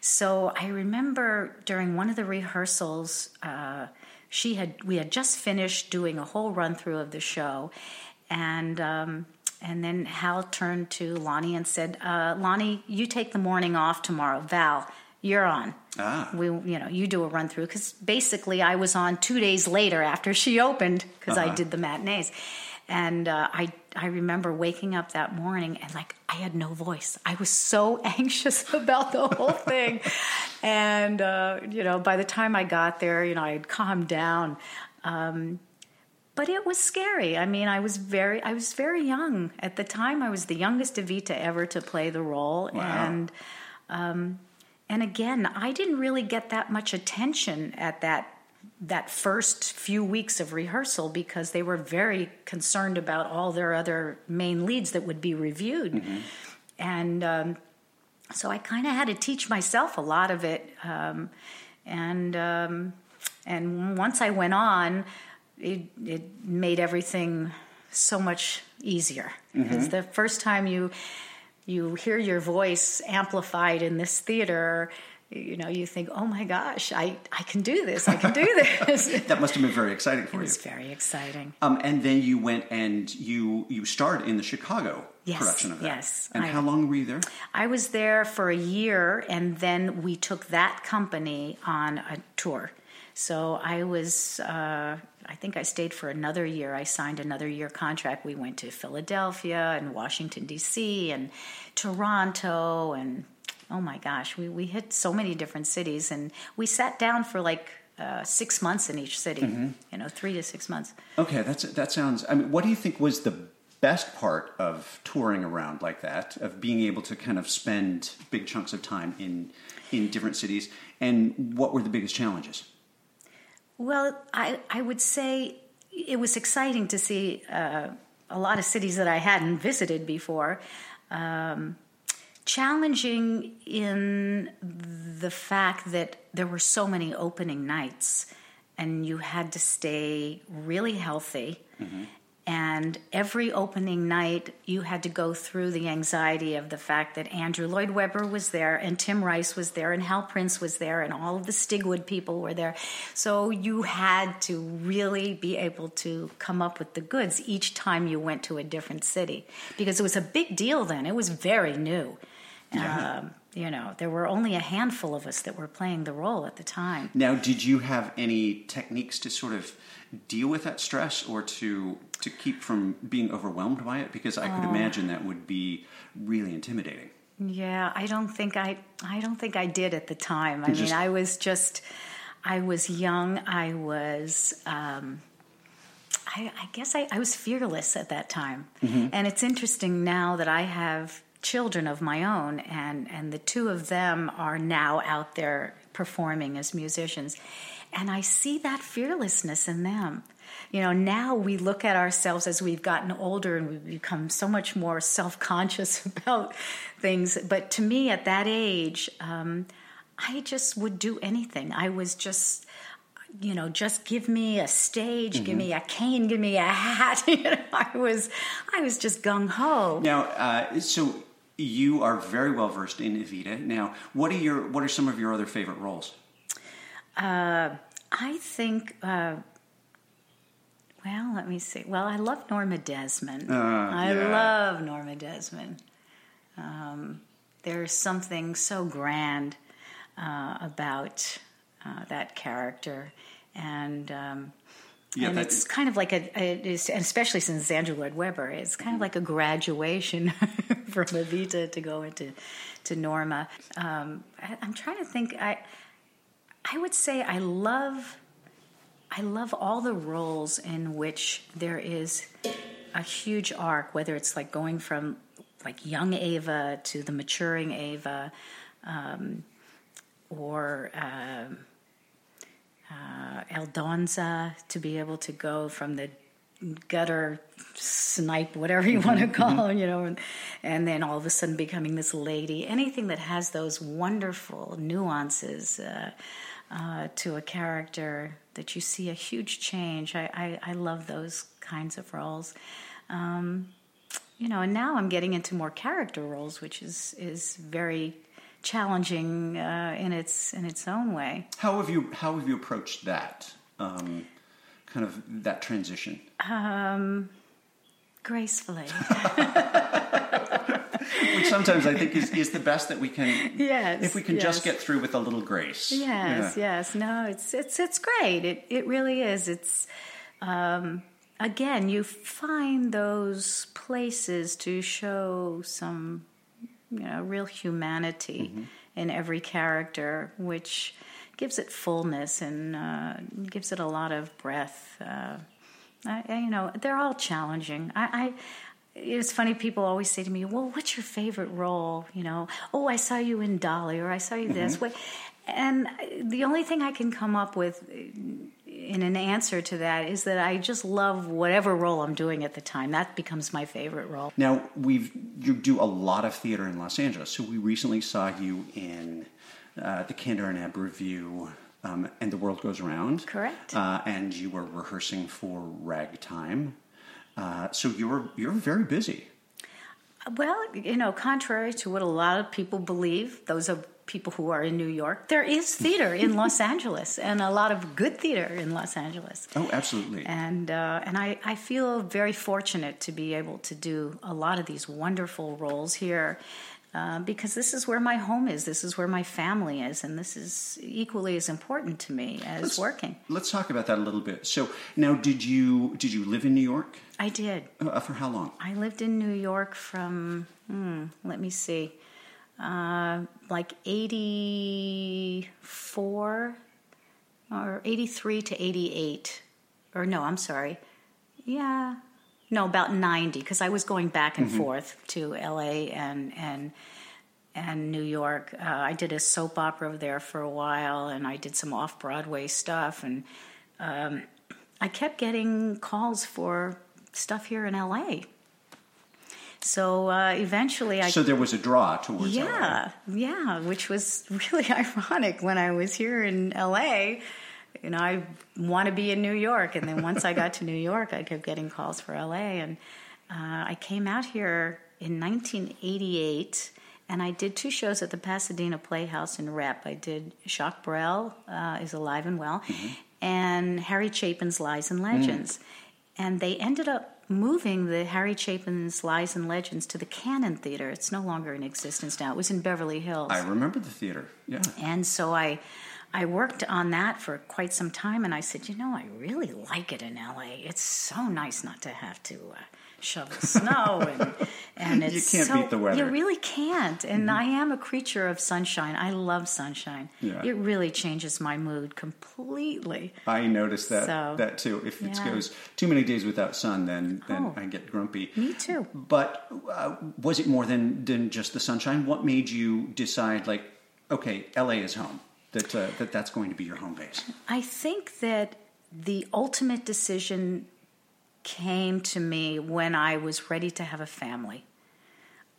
[SPEAKER 6] So I remember during one of the rehearsals, uh, she had we had just finished doing a whole run through of the show, and um, and then Hal turned to Loni and said, uh, "Loni, you take the morning off tomorrow. Val, you're on.
[SPEAKER 4] Ah.
[SPEAKER 6] We, you know, you do a run through because basically I was on two days later after she opened because I
[SPEAKER 4] Uh-huh.
[SPEAKER 6] did the matinees, and uh, I I remember waking up that morning and like I had no voice. I was so anxious about the whole thing, and uh, you know, by the time I got there, you know, I had calmed down. Um, but it was scary. I mean, I was very, I was very young at the time. I was the youngest Evita ever to play the role,
[SPEAKER 4] Wow.
[SPEAKER 6] and um, and again, I didn't really get that much attention at that that first few weeks of rehearsal because they were very concerned about all their other main leads that would be reviewed, and um, so I kind of had to teach myself a lot of it, um, and um, and once I went on, it it made everything so much easier. Because the first time you you hear your voice amplified in this theater you know you think oh my gosh i i can do this i can do this
[SPEAKER 4] That must have been very exciting for you.
[SPEAKER 6] was very exciting
[SPEAKER 4] Um, and then you went and you you starred in the Chicago
[SPEAKER 6] Yes,
[SPEAKER 4] production of that.
[SPEAKER 6] yes,
[SPEAKER 4] And
[SPEAKER 6] I-
[SPEAKER 4] how long were you there?
[SPEAKER 6] I was there for a year, and then we took that company on a tour. So I was, uh, I think I stayed for another year. I signed another year contract. We went to Philadelphia and Washington, D.C., and Toronto, and oh my gosh, we, we hit so many different cities. And we sat down for like uh, six months in each city, you know, three to six months.
[SPEAKER 4] Okay, that's that sounds. I mean, what do you think was the best part of touring around like that, of being able to kind of spend big chunks of time in in different cities, and what were the biggest challenges?
[SPEAKER 6] Well, I, I would say it was exciting to see uh, a lot of cities that I hadn't visited before. Um, challenging in the fact that there were so many opening nights and you had to stay really healthy. And every opening night, you had to go through the anxiety of the fact that Andrew Lloyd Webber was there, and Tim Rice was there, and Hal Prince was there, and all of the Stigwood people were there. So you had to really be able to come up with the goods each time you went to a different city because it was a big deal then. It was very new. Um, you know, there were only a handful of us that were playing the role at the time.
[SPEAKER 4] Now, did you have any techniques to sort of deal with that stress, or to to keep from being overwhelmed by it? Because I could imagine that would be really intimidating.
[SPEAKER 6] Yeah, I don't think I I don't think I did at the time. I
[SPEAKER 4] You
[SPEAKER 6] mean,
[SPEAKER 4] just-
[SPEAKER 6] I was just I was young. I was um, I, I guess I, I was fearless at that time. And it's interesting now that I have children of my own, and and the two of them are now out there performing as musicians, and I see that fearlessness in them. You know, now we look at ourselves as we've gotten older and we've become so much more self conscious about things. But to me, at that age, um, I just would do anything. I was just, you know, just give me a stage, give me a cane, give me a hat. you know, I was, I was just gung ho.
[SPEAKER 4] Now, uh, so you are very well versed in Evita. Now, what are your what are some of your other favorite roles?
[SPEAKER 6] I think. Uh, well, let me see. Well, I love Norma Desmond. I
[SPEAKER 4] yeah.
[SPEAKER 6] love Norma Desmond. Um, there's something so grand uh, about uh, that character, and um,
[SPEAKER 4] Yeah,
[SPEAKER 6] and it's kind of like a, especially since Andrew Lloyd Webber, it's kind of like a graduation from Evita to go into to Norma. Um, I, I'm trying to think. I I would say I love I love all the roles in which there is a huge arc, whether it's like going from like young Ava to the maturing Ava, um, or um, uh, Aldonza to be able to go from the gutter snipe, whatever you want to call her, you know, and, and then all of a sudden becoming this lady. Anything that has those wonderful nuances uh, uh, to a character that you see a huge change. I, I, I love those kinds of roles. Um, you know, and now I'm getting into more character roles, which is is very challenging uh, in its in its own way.
[SPEAKER 4] How have you how have you approached that um, kind of that transition?
[SPEAKER 6] Um, gracefully.
[SPEAKER 4] Which sometimes I think is, is the best that we can.
[SPEAKER 6] Yes,
[SPEAKER 4] If we can just get through with a little grace.
[SPEAKER 6] Yes,
[SPEAKER 4] Yeah.
[SPEAKER 6] yes. No, it's it's it's great. It it really is. It's um, again, you find those places to show some, you know, real humanity in every character, which gives it fullness and uh, gives it a lot of breath. Uh, I, I- you know, they're all challenging. I, I it's funny. People always say to me, "Well, what's your favorite role?" You know, "Oh, I saw you in Dolly," or "I saw you this." way. And the only thing I can come up with in an answer to that is that I just love whatever role I'm doing at the time. That becomes my favorite role.
[SPEAKER 4] Now we've you do a lot of theater in Los Angeles. So we recently saw you in uh, the Kander and Ebb review, um, and the world goes around.
[SPEAKER 6] Correct.
[SPEAKER 4] Uh, and you were rehearsing for Ragtime. Uh, so you're you're very busy.
[SPEAKER 6] Well, you know, contrary to what a lot of people believe, those are people who are in New York. There is theater in Los Angeles, and a lot of good theater in Los Angeles.
[SPEAKER 4] Oh, absolutely.
[SPEAKER 6] and uh, and I, I feel very fortunate to be able to do a lot of these wonderful roles here uh, because this is where my home is this is where my family is and this is equally as important to me as
[SPEAKER 4] Let's-
[SPEAKER 6] working.
[SPEAKER 4] Let's talk about that a little bit. So now, did you did you live in New York?
[SPEAKER 6] I did.
[SPEAKER 4] Uh, for how long?
[SPEAKER 6] I lived in New York from hmm, let me see uh, like 84 or 83 to 88 or no I'm sorry. Yeah no about 90 because I was going back and forth to LA and and and New York uh, I did a soap opera there for a while and I did some off Broadway stuff and um, I kept getting calls for stuff here in LA so uh, eventually I
[SPEAKER 4] So there was a draw towards LA.
[SPEAKER 6] yeah, yeah, which was really ironic when I was here in LA. You know, I want to be in New York, and then once I got to New York, I kept getting calls for LA, and uh, I came out here in 1988. And I did two shows at the Pasadena Playhouse in Rep. I did Jacques Brel uh, is alive and well, and Harry Chapin's Lies and Legends. And they ended up moving the Harry Chapin's Lies and Legends to the Canon Theater. It's no longer in existence now. It was in Beverly Hills.
[SPEAKER 4] I remember the theater. Yeah.
[SPEAKER 6] And so I I worked on that for quite some time and I said, you know, I really like it in LA. It's so nice not to have to uh, shovel snow and and
[SPEAKER 4] You
[SPEAKER 6] it's
[SPEAKER 4] can't
[SPEAKER 6] so-
[SPEAKER 4] beat the weather.
[SPEAKER 6] You really can't. And I am a creature of sunshine. I love sunshine.
[SPEAKER 4] Yeah.
[SPEAKER 6] It really changes my mood completely.
[SPEAKER 4] I noticed that
[SPEAKER 6] So,
[SPEAKER 4] that too. If it goes too many days without sun, then then
[SPEAKER 6] Oh.
[SPEAKER 4] I get grumpy.
[SPEAKER 6] Me too.
[SPEAKER 4] But uh, was it more than than just the sunshine? What made you decide, like, okay, LA is home. That uh, that that's going to be your home base.
[SPEAKER 6] I think that the ultimate decision came to me when I was ready to have a family.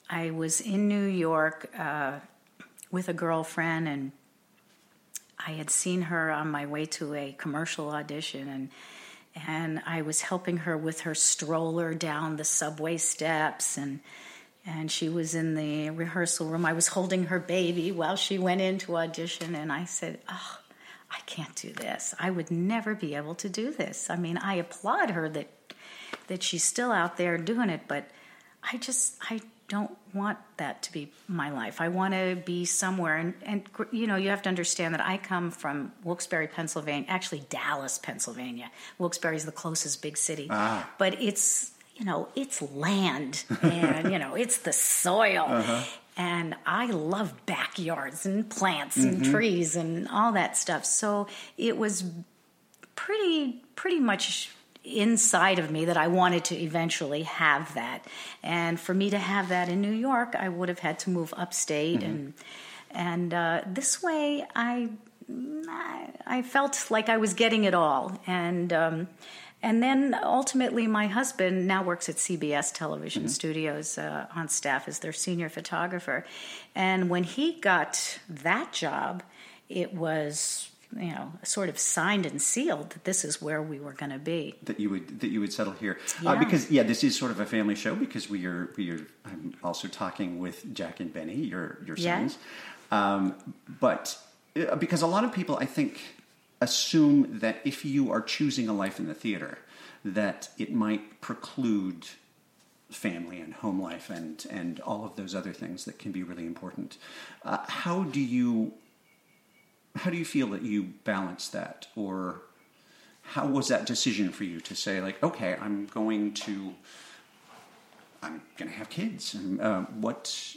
[SPEAKER 6] I was in New York uh, with a girlfriend, and I had seen her on my way to a commercial audition, and and I was helping her with her stroller down the subway steps, and and she was in the rehearsal room. I was holding her baby while she went in to audition, and I said, "Oh, I can't do this. I would never be able to do this." I mean, I applaud her that that she's still out there doing it, but I just I don't want that to be my life. I want to be somewhere, and and you know you have to understand that I come from Wilkes-Barre, Pennsylvania, actually Dallas, Pennsylvania. Wilkes-Barre is the closest big city, ah. but it's you know it's land, and you know it's the soil. And I love backyards and plants and trees and all that stuff. So it was pretty pretty much inside of me that I wanted to eventually have that. And for me to have that in New York, I would have had to move upstate and and uh, this way I I felt like I was getting it all and um, and then ultimately, my husband now works at CBS Television Studios uh, on staff as their senior photographer. And when he got that job, it was you know sort of signed and sealed that this is where we were going to be.
[SPEAKER 1] that you would that you would settle here uh, because yeah this is sort of a family show because we are we are I'm also talking with Jack and Benny your your
[SPEAKER 6] Yeah.
[SPEAKER 1] sons um, but uh, because a lot of people I think assume that if you are choosing a life in the theater that it might preclude family and home life and and all of those other things that can be really important. Uh, how do you how do you feel that you balance that? Or how was that decision for you to say like okay i'm going to i'm going to have kids? And, uh, what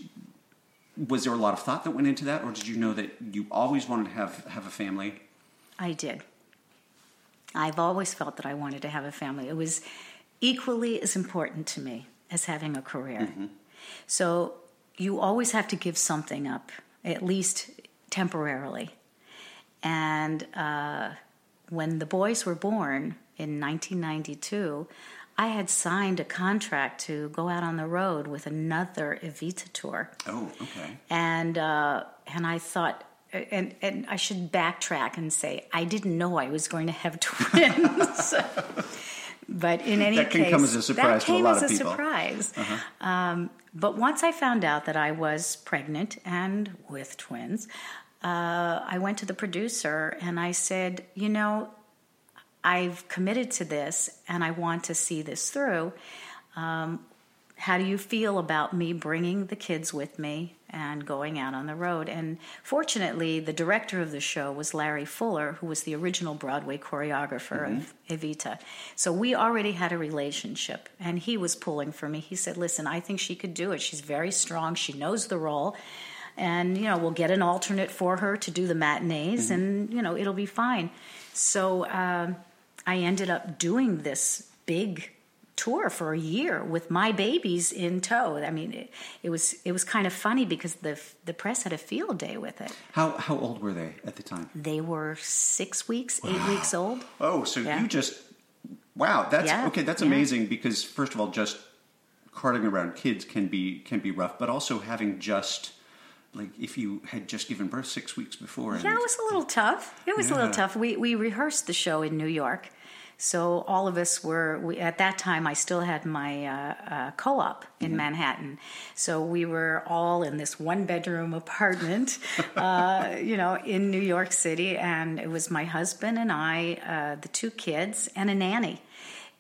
[SPEAKER 1] was there a lot of thought that went into that? Or did you know that you always wanted to have have a family
[SPEAKER 6] I did. I've always felt that I wanted to have a family. It was equally as important to me as having a career. So you always have to give something up, at least temporarily. And uh, when the boys were born in 1992, I had signed a contract to go out on the road with another Evita tour
[SPEAKER 1] oh okay
[SPEAKER 6] and uh, and I thought, and and I should backtrack and say I didn't know I was going to have twins. but in any
[SPEAKER 1] That can
[SPEAKER 6] case,
[SPEAKER 1] come as a surprise
[SPEAKER 6] that
[SPEAKER 1] to a lot of people.
[SPEAKER 6] That came
[SPEAKER 1] lot
[SPEAKER 6] as
[SPEAKER 1] of
[SPEAKER 6] a
[SPEAKER 1] people.
[SPEAKER 6] surprise. Um, but once I found out that I was pregnant and with twins, uh, I went to the producer and I said, you know, I've committed to this and I want to see this through. Um, how do you feel about me bringing the kids with me and going out on the road? And fortunately, the director of the show was Larry Fuller, who was the original Broadway choreographer of Evita. So we already had a relationship, and he was pulling for me. He said, Listen, I think she could do it. She's very strong, she knows the role. And, you know, we'll get an alternate for her to do the matinees, and, you know, it'll be fine. So um, I ended up doing this big tour for a year with my babies in tow. I mean, it, it was it was kind of funny because the the press had a field day with it.
[SPEAKER 1] how how old were they at the time
[SPEAKER 6] They were six weeks, eight weeks old.
[SPEAKER 1] oh so
[SPEAKER 6] Yeah.
[SPEAKER 1] you just wow that's
[SPEAKER 6] Yeah,
[SPEAKER 1] okay that's
[SPEAKER 6] yeah.
[SPEAKER 1] amazing because first of all just carting around kids can be can be rough but also having just like if you had just given birth six weeks before and
[SPEAKER 6] Yeah, it was a little tough. It was a little tough. We we rehearsed the show in New York, so all of us were. We, at that time, I still had my uh, uh, co-op in
[SPEAKER 1] Mm-hmm.
[SPEAKER 6] Manhattan, so we were all in this one-bedroom apartment, uh, you know, in New York City, and it was my husband and I, uh, the two kids, and a nanny,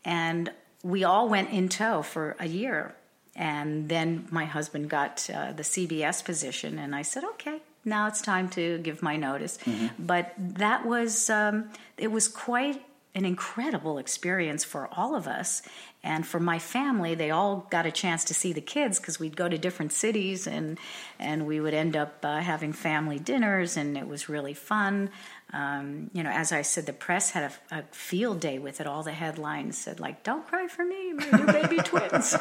[SPEAKER 6] and we all went in tow for a year. And then my husband got uh, the CBS position, and I said, okay, now it's time to give my notice. But that was, um, it was quite an incredible experience for all of us. And for my family, they all got a chance to see the kids because we'd go to different cities and, and we would end up uh, having family dinners, and it was really fun. Um, you know, as I said, the press had a, a field day with it. All the headlines said, like, "Don't cry for me, my new baby twins."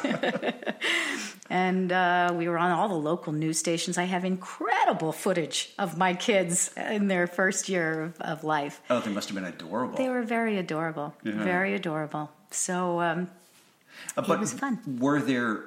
[SPEAKER 6] and uh, we were on all the local news stations. I have incredible footage of my kids in their first year of, of life.
[SPEAKER 1] oh they must have been adorable
[SPEAKER 6] They were very adorable,
[SPEAKER 1] Yeah.
[SPEAKER 6] very adorable. So um,
[SPEAKER 1] Uh, but
[SPEAKER 6] was fun.
[SPEAKER 1] were there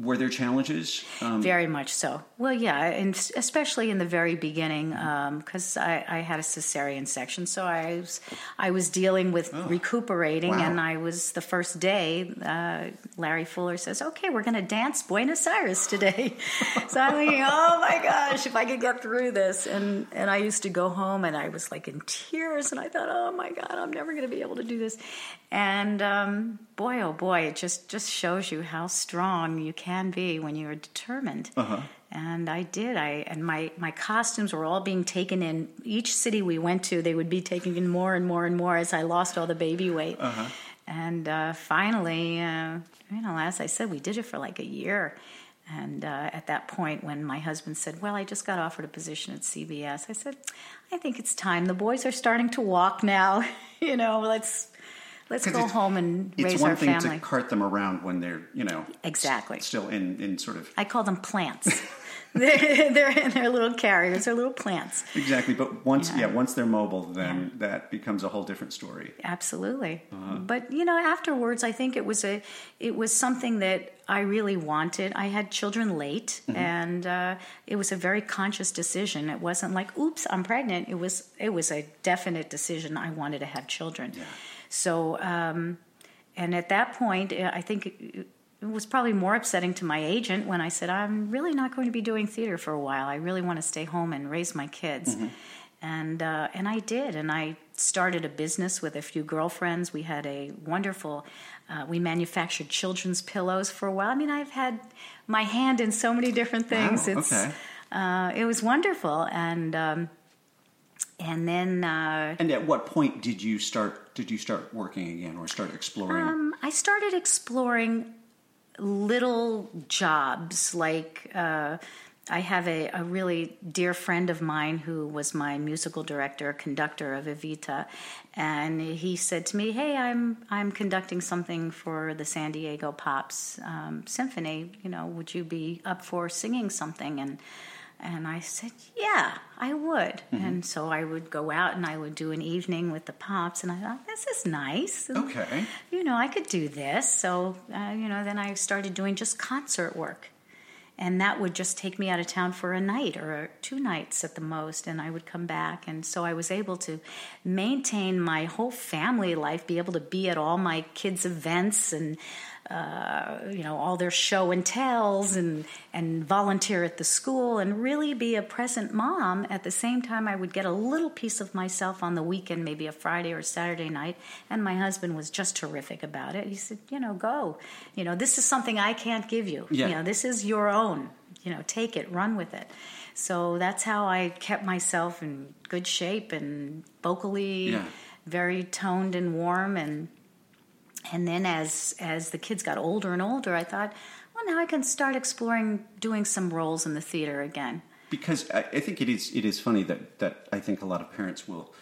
[SPEAKER 1] were there challenges um,
[SPEAKER 6] Very much so. Well, yeah, and especially in the very beginning, because I, I had a cesarean section, so I was I was dealing with recuperating,
[SPEAKER 1] Wow.
[SPEAKER 6] and I was the first day. Uh, Larry Fuller says, "Okay, we're going to dance Buenos Aires today." so I'm thinking, "Oh my gosh, if I could get through this!" And and I used to go home, and I was like in tears, and I thought, "Oh my God, I'm never going to be able to do this." And um, boy, oh boy, it just just shows you how strong you can be when you are determined. And I did. I and my my costumes were all being taken in. Each city we went to, they would be taking in more and more and more as I lost all the baby weight. And uh, finally, uh, you know, as I said, we did it for like a year. And uh, at that point, when my husband said, "Well, I just got offered a position at CBS," I said, "I think it's time. The boys are starting to walk now. you know, let's." Let's go home and raise our family.
[SPEAKER 1] it's one thing to cart them around when they're you know
[SPEAKER 6] Exactly.
[SPEAKER 1] s- still in in sort of
[SPEAKER 6] I call them plants. they're, they're they're little carriers, they're little plants.
[SPEAKER 4] Exactly, but once yeah,
[SPEAKER 6] Yeah.
[SPEAKER 4] once they're mobile, then that becomes a whole different story.
[SPEAKER 6] Absolutely.
[SPEAKER 4] Uh-huh.
[SPEAKER 6] But you know, afterwards, I think it was a it was something that I really wanted. I had children late,
[SPEAKER 4] Mm-hmm.
[SPEAKER 6] and uh, it was a very conscious decision. It wasn't like, "Oops, I'm pregnant." It was it was a definite decision. I wanted to have children. So, um, and at that point, I think. It, was probably more upsetting to my agent when I said, I'm really not going to be doing theater for a while. I really want to stay home and raise my kids. And, uh, and I did. And I started a business with a few girlfriends. We had a wonderful, uh, we manufactured children's pillows for a while. I mean, I've had my hand in so many different things.
[SPEAKER 4] Wow,
[SPEAKER 6] it's,
[SPEAKER 4] okay.
[SPEAKER 6] uh, it was wonderful. And, um, and then uh,
[SPEAKER 4] And at what point did you start? Did you start working again, or start exploring?
[SPEAKER 6] Um, I started exploring little jobs. Like uh, I have a, a really dear friend of mine who was my musical director, conductor of Evita, and he said to me, "Hey, I'm I'm conducting something for the San Diego Pops um, Symphony. You know, would you be up for singing something?" and and I said, "Yeah, I would." And so I would go out and I would do an evening with the Pops, and I thought, "This is nice." And,
[SPEAKER 4] Okay.
[SPEAKER 6] You know, I could do this. So, uh, you know, then I started doing just concert work, and that would just take me out of town for a night or two nights at the most, and I would come back. And so I was able to maintain my whole family life, be able to be at all my kids' events and uh, you know all their show and tells and and volunteer at the school and really be a present mom. At the same time I would get a little piece of myself on the weekend maybe a Friday or Saturday night and my husband was just terrific about it. He said you know go. You know this is something I can't give you.
[SPEAKER 4] Yeah.
[SPEAKER 6] you know this is your own. You know take it run with it. So that's how I kept myself in good shape and vocally
[SPEAKER 4] Yeah.
[SPEAKER 6] very toned and warm and and then as as the kids got older and older i thought well now i can start exploring doing some roles in the theater again
[SPEAKER 4] because I, I think it is it is funny that that I think a lot of parents will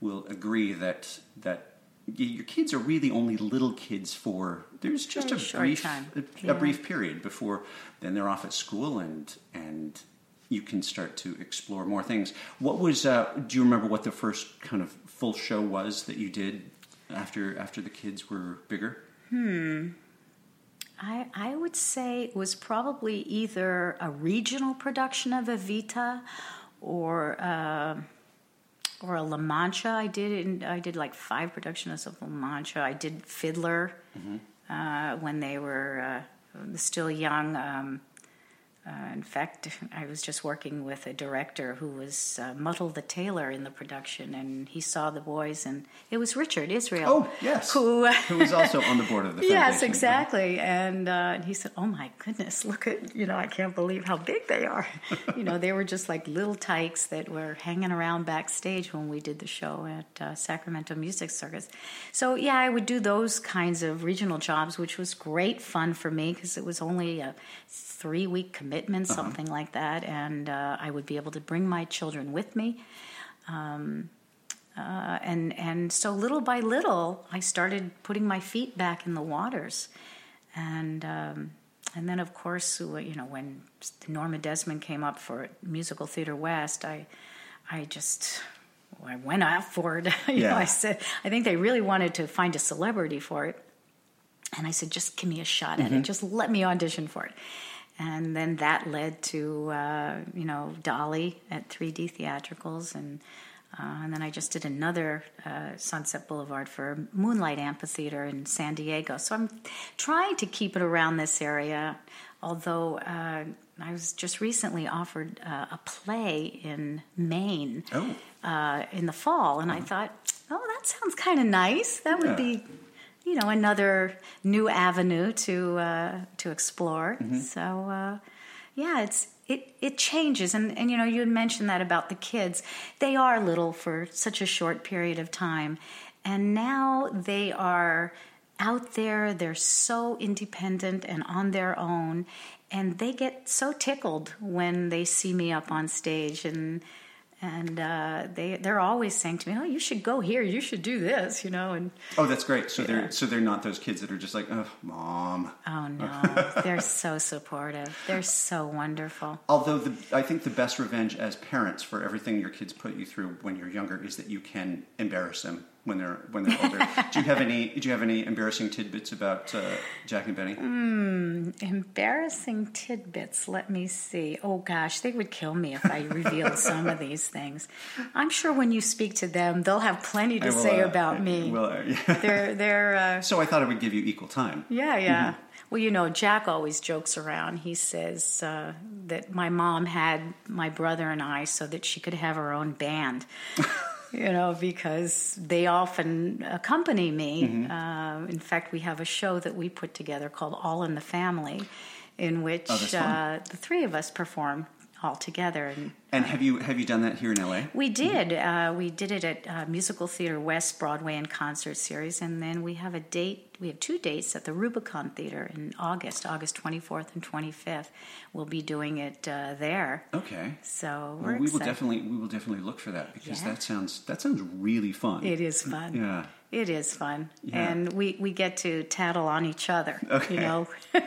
[SPEAKER 4] will agree that that your kids are really only little kids for there's just a brief
[SPEAKER 6] time.
[SPEAKER 4] a,
[SPEAKER 6] Yeah.
[SPEAKER 4] a brief period before then they're off at school and and you can start to explore more things. What was uh, do you remember what the first kind of full show was that you did after after the kids were bigger? Hmm.
[SPEAKER 6] I, I would say it was probably either a regional production of Evita or uh, or a La Mancha. I did in, I did like five productions of La Mancha. I did Fiddler uh, when they were uh, still young. Um, uh, in fact, I was just working with a director who was uh, Motel the Tailor in the production, and he saw the boys, and it was Richard Israel.
[SPEAKER 4] Oh yes,
[SPEAKER 6] Who
[SPEAKER 4] who was also on the board of the
[SPEAKER 6] Yes,
[SPEAKER 4] foundation.
[SPEAKER 6] exactly. And, uh, and he said, "Oh my goodness, look at you know I can't believe how big they are." you know, they were just like little tykes that were hanging around backstage when we did the show at uh, Sacramento Music Circus. So yeah, I would do those kinds of regional jobs, which was great fun for me because it was only a three week commitment, something like that, and uh, I would be able to bring my children with me. Uh, and and so little by little, I started putting my feet back in the waters, and um, and then of course, you know, when Norma Desmond came up for Musical Theater West, I I just I went out for it. you know, I said I think they really wanted to find a celebrity for it, and I said, just give me a shot at it. Just let me audition for it. And then that led to uh, you know Dolly at 3D Theatricals, and uh, and then I just did another uh, Sunset Boulevard for Moonlight Amphitheater in San Diego. So I'm trying to keep it around this area. Although uh, I was just recently offered uh, a play in Maine
[SPEAKER 4] Oh.
[SPEAKER 6] uh, in the fall, and I thought, oh, that sounds kind of nice. That
[SPEAKER 4] Yeah.
[SPEAKER 6] would be, you know, another new avenue to uh, to explore. So, uh, yeah, it's it it changes, and and you know, you had mentioned that about the kids. They are little for such a short period of time, and now they are out there. They're so independent and on their own, and they get so tickled when they see me up on stage and and uh, they they're always saying to me, "Oh, you should go here. You should do this," you know. And
[SPEAKER 4] Oh, that's great. So they're so they're not those kids that are just like, oh, mom.
[SPEAKER 6] oh no, they're so supportive. They're so wonderful.
[SPEAKER 4] Although the, I think the best revenge as parents for everything your kids put you through when you're younger is that you can embarrass them when they're when they're older. do you have any Do you have any embarrassing tidbits about uh, Jack and Benny?
[SPEAKER 6] Embarrassing tidbits. Let me see. Oh gosh, they would kill me if I revealed some of these things. I'm sure when you speak to them, they'll have plenty to
[SPEAKER 4] will,
[SPEAKER 6] say
[SPEAKER 4] uh,
[SPEAKER 6] about
[SPEAKER 4] I
[SPEAKER 6] me.
[SPEAKER 4] will, uh, yeah.
[SPEAKER 6] They're they're. Uh,
[SPEAKER 4] So I thought I would give you equal time.
[SPEAKER 6] Yeah, yeah. Well, you know, Jack always jokes around. He says uh, that my mom had my brother and I so that she could have her own band. you know, because they often accompany me. Uh, in fact, we have a show that we put together called All in the Family, in which
[SPEAKER 4] Oh,
[SPEAKER 6] uh, the three of us perform all together. And
[SPEAKER 4] And have you have you done that here in LA?
[SPEAKER 6] we did. Uh, we did it at uh, Musical Theater West Broadway and Concert Series, and then we have a date. We have two dates at the Rubicon Theater in August, August 24th and 25th. We'll be doing it uh, there.
[SPEAKER 4] Okay.
[SPEAKER 6] So we're
[SPEAKER 4] Well, we will definitely we will definitely look for that because
[SPEAKER 6] Yeah.
[SPEAKER 4] that sounds that sounds really fun.
[SPEAKER 6] It is fun.
[SPEAKER 4] Yeah.
[SPEAKER 6] It is fun,
[SPEAKER 4] Yeah.
[SPEAKER 6] and we, we get to tattle on each other.
[SPEAKER 4] Okay.
[SPEAKER 6] You know,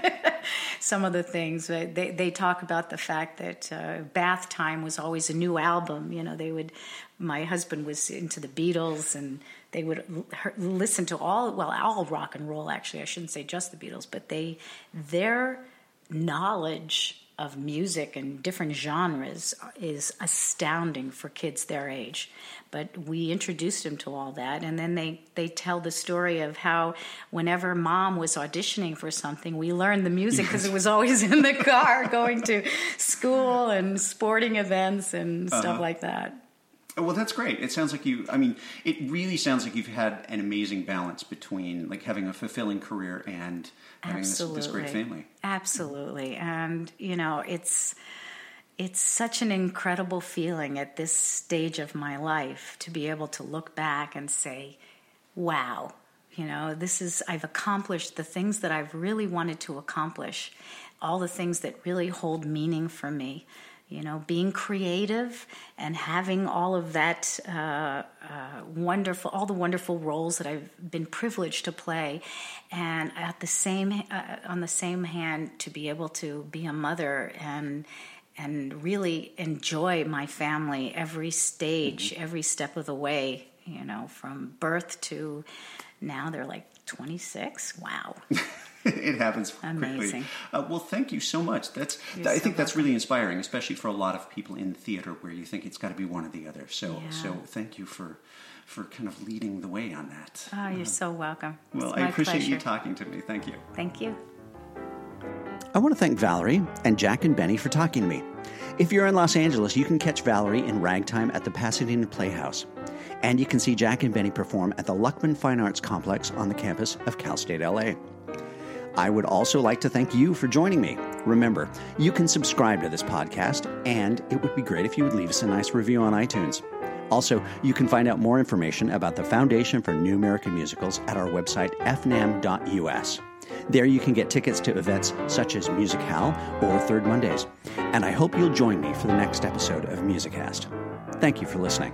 [SPEAKER 6] some of the things uh, they they talk about the fact that uh, bath time was always a new album. You know, they would. My husband was into the Beatles, and they would l- listen to all well all rock and roll. Actually, I shouldn't say just the Beatles, but they their knowledge of music and different genres is astounding for kids their age. But we introduced them to all that, and then they, they tell the story of how whenever mom was auditioning for something, we learned the music because it was always in the car going to school and sporting events and stuff uh-huh. like that.
[SPEAKER 4] Oh, well, that's great. It sounds like you. I mean, it really sounds like you've had an amazing balance between like having a fulfilling career and having this, this great family.
[SPEAKER 6] Absolutely. And you know, it's it's such an incredible feeling at this stage of my life to be able to look back and say, "Wow, you know, this is I've accomplished the things that I've really wanted to accomplish, all the things that really hold meaning for me." You know, being creative and having all of that uh, uh, wonderful, all the wonderful roles that I've been privileged to play, and at the same, uh, on the same hand, to be able to be a mother and and really enjoy my family every stage, every step of the way. You know, from birth to now, they're like twenty six. Wow.
[SPEAKER 4] it happens quickly. Uh, well, thank you so much. That's
[SPEAKER 6] You're
[SPEAKER 4] I
[SPEAKER 6] so
[SPEAKER 4] think that's
[SPEAKER 6] welcome.
[SPEAKER 4] really inspiring, especially for a lot of people in theater where you think it's got to be one or the other. So,
[SPEAKER 6] Yeah.
[SPEAKER 4] so thank you for for kind of leading the way on that.
[SPEAKER 6] Oh, you're so welcome.
[SPEAKER 4] well,
[SPEAKER 6] It's
[SPEAKER 4] I
[SPEAKER 6] my
[SPEAKER 4] appreciate you talking to me. Thank you.
[SPEAKER 6] Thank you.
[SPEAKER 1] I want to thank Valerie and Jack and Benny for talking to me. If you're in Los Angeles, you can catch Valerie in Ragtime at the Pasadena Playhouse. And you can see Jack and Benny perform at the Luckman Fine Arts Complex on the campus of Cal State LA. I would also like to thank you for joining me. Remember, you can subscribe to this podcast, and it would be great if you would leave us a nice review on iTunes. Also, you can find out more information about the Foundation for New American Musicals at our website, fnam.us. There you can get tickets to events such as Music Hall or Third Mondays. And I hope you'll join me for the next episode of Musicast. Thank you for listening.